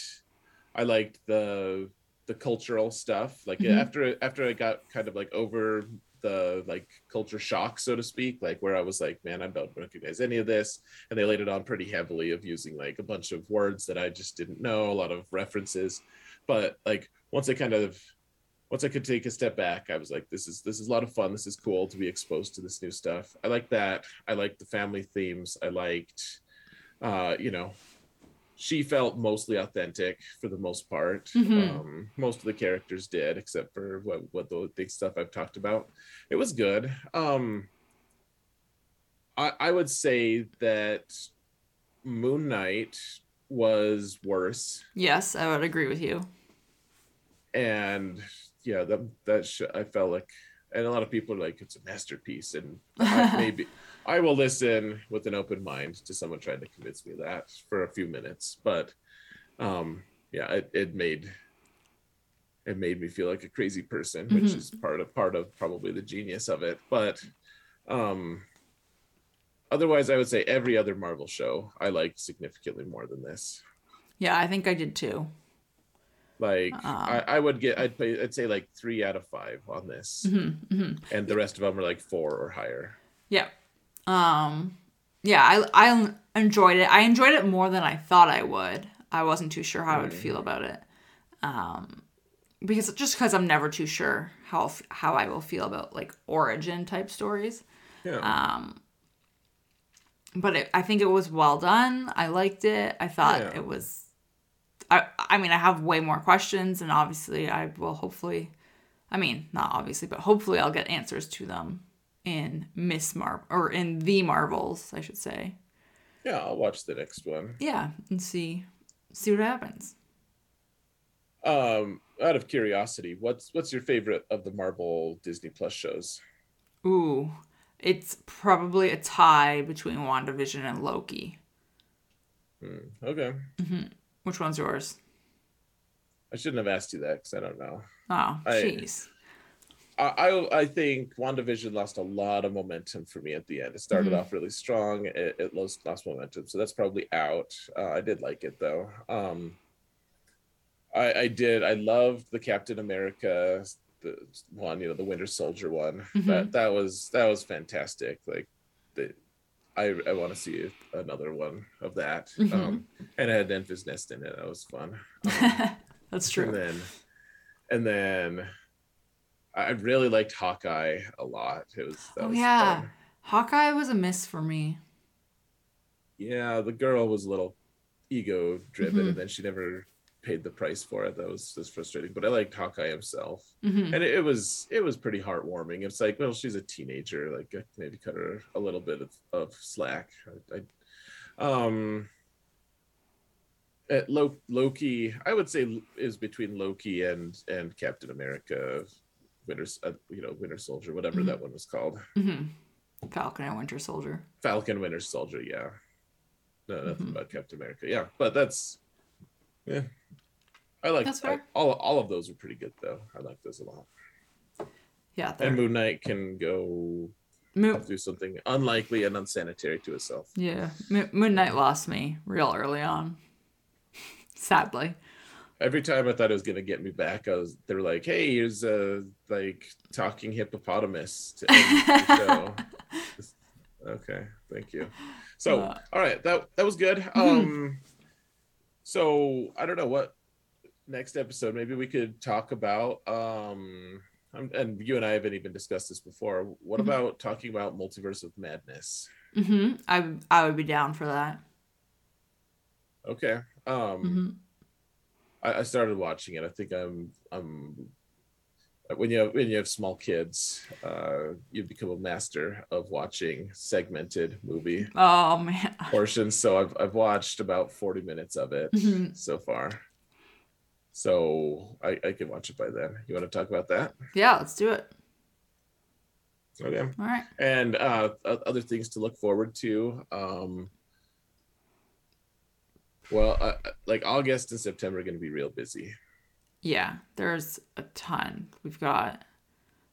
I liked the the cultural stuff. Like Mhm. after after I got kind of like over the like culture shock, so to speak, like where I was like, man, I don't recognize any of this, and they laid it on pretty heavily of using like a bunch of words that I just didn't know, a lot of references, but like once I kind of once I could take a step back, I was like, this is this is a lot of fun. This is cool to be exposed to this new stuff. I like that. I liked the family themes. I liked uh, you know, she felt mostly authentic for the most part. Mhm. Um, most of the characters did, except for what what the big stuff I've talked about. It was good. Um I, I would say that Moon Knight was worse Yes, I would agree with you. and yeah that that sh- i felt like and a lot of people are like it's a masterpiece and I, maybe i will listen with an open mind to someone trying to convince me that for a few minutes but um yeah it, it made it made me feel like a crazy person which Mhm. is part of part of probably the genius of it but um otherwise i would say every other marvel show i liked significantly more than this Yeah, I think I did too. Like Um, I, I would get I'd pay I'd say like three out of five on this, hmm hmm and the rest of them are like four or higher. Yeah. Um yeah, I I enjoyed it. I enjoyed it more than I thought I would. I wasn't too sure how I would Mm. feel about it. Um because just cuz I'm never too sure how how I will feel about like origin type stories. Yeah, Um but it, I think it was well done. I liked it. I thought Yeah. it was I I mean, I have way more questions and obviously I will hopefully I mean, not obviously, but hopefully I'll get answers to them in Miss Marvel or in the Marvels, I should say. yeah. I'll watch the next one. Yeah, and see see what happens. Um, out of curiosity, what's what's your favorite of the Marvel Disney Plus shows? Ooh, it's probably a tie between WandaVision and Loki. Hmm, okay, Which one's yours? I shouldn't have asked you that because I don't know. Oh, jeez. I, I I think WandaVision lost a lot of momentum for me at the end. It started Mhm. off really strong. It, it lost lost momentum, so that's probably out. Uh, I did like it though. Um, I I did. I loved the Captain America the one, you know, the Winter Soldier one. Mhm. That that was that was fantastic. Like the. I, I want to see another one of that. Mhm. Um, and it had Enfys Nest in it. That was fun. Um, That's And true. then, and then, I really liked Hawkeye a lot. It was. That Oh was yeah, fun. Hawkeye was a miss for me. Yeah, the girl was a little ego driven, Mhm. and then she never paid the price for it. That was just frustrating. But I liked Hawkeye himself, hmm and it, it was it was pretty heartwarming. It's like, well, she's a teenager. Like I maybe cut her a little bit of, of slack. I, I, um. At Lo- Loki, I would say is between Loki and and Captain America, Winter, uh, you know, Winter Soldier, whatever Mhm. that one was called. hmm Falcon and Winter Soldier. Falcon Winter Soldier, yeah. No, nothing Mhm. about Captain America. Yeah, but that's yeah. I like That's I- all all of those are pretty good though. I like those a lot. Yeah, And they're- Moon Knight can go Moon, do something unlikely and unsanitary to itself. yeah, Mo- Moon Knight lost me real early on. Sadly. Every time I thought it was gonna get me back, I was they were like, "Hey, here's a like talking hippopotamus." To end. Okay, thank you. So, Uh, all right, that that was good. Um, so I don't know what next episode. Maybe we could talk about. Um, and you and I haven't even discussed this before. What Mhm. about talking about multiverse of madness? hmm I I would be down for that. Okay. Um, hmm I, I started watching it. I think I'm I'm when you have, when you have small kids, uh, you become a master of watching segmented movie Oh man. portions. So I've I've watched about 40 minutes of it Mhm. so far. So I, I can watch it by then. You want to talk about that? Yeah, let's do it. Okay. All right. And uh, other things to look forward to. Um, well, uh, like August and September are going to be real busy. Yeah, there's a ton. We've got.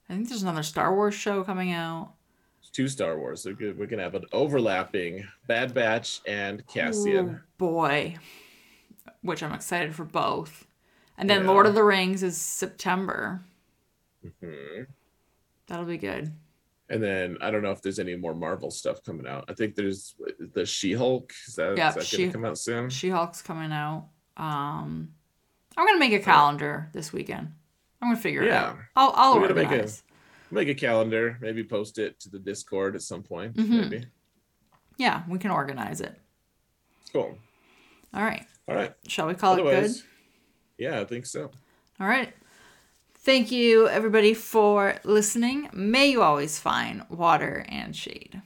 I think there's another Star Wars show coming out. It's Two Star Wars. We're going to have an overlapping Bad Batch and Cassian. Oh, boy. Which I'm excited for both. And then Yeah. Lord of the Rings is September. Mhm. That'll be good. And then I don't know if there's any more Marvel stuff coming out. I think there's the She Hulk. Is that, Yeah, is that She- going to come out soon? She Hulk's coming out. Um, I'm gonna make a calendar this weekend. I'm gonna figure it out. Yeah. I'll I'll We're gonna make a- Make a calendar. Maybe post it to the Discord at some point. Mhm. Maybe. Yeah, we can organize it. Cool. All right. All right. Shall we call it good? Yeah, I think so. All right. Thank you, everybody, for listening. May you always find water and shade.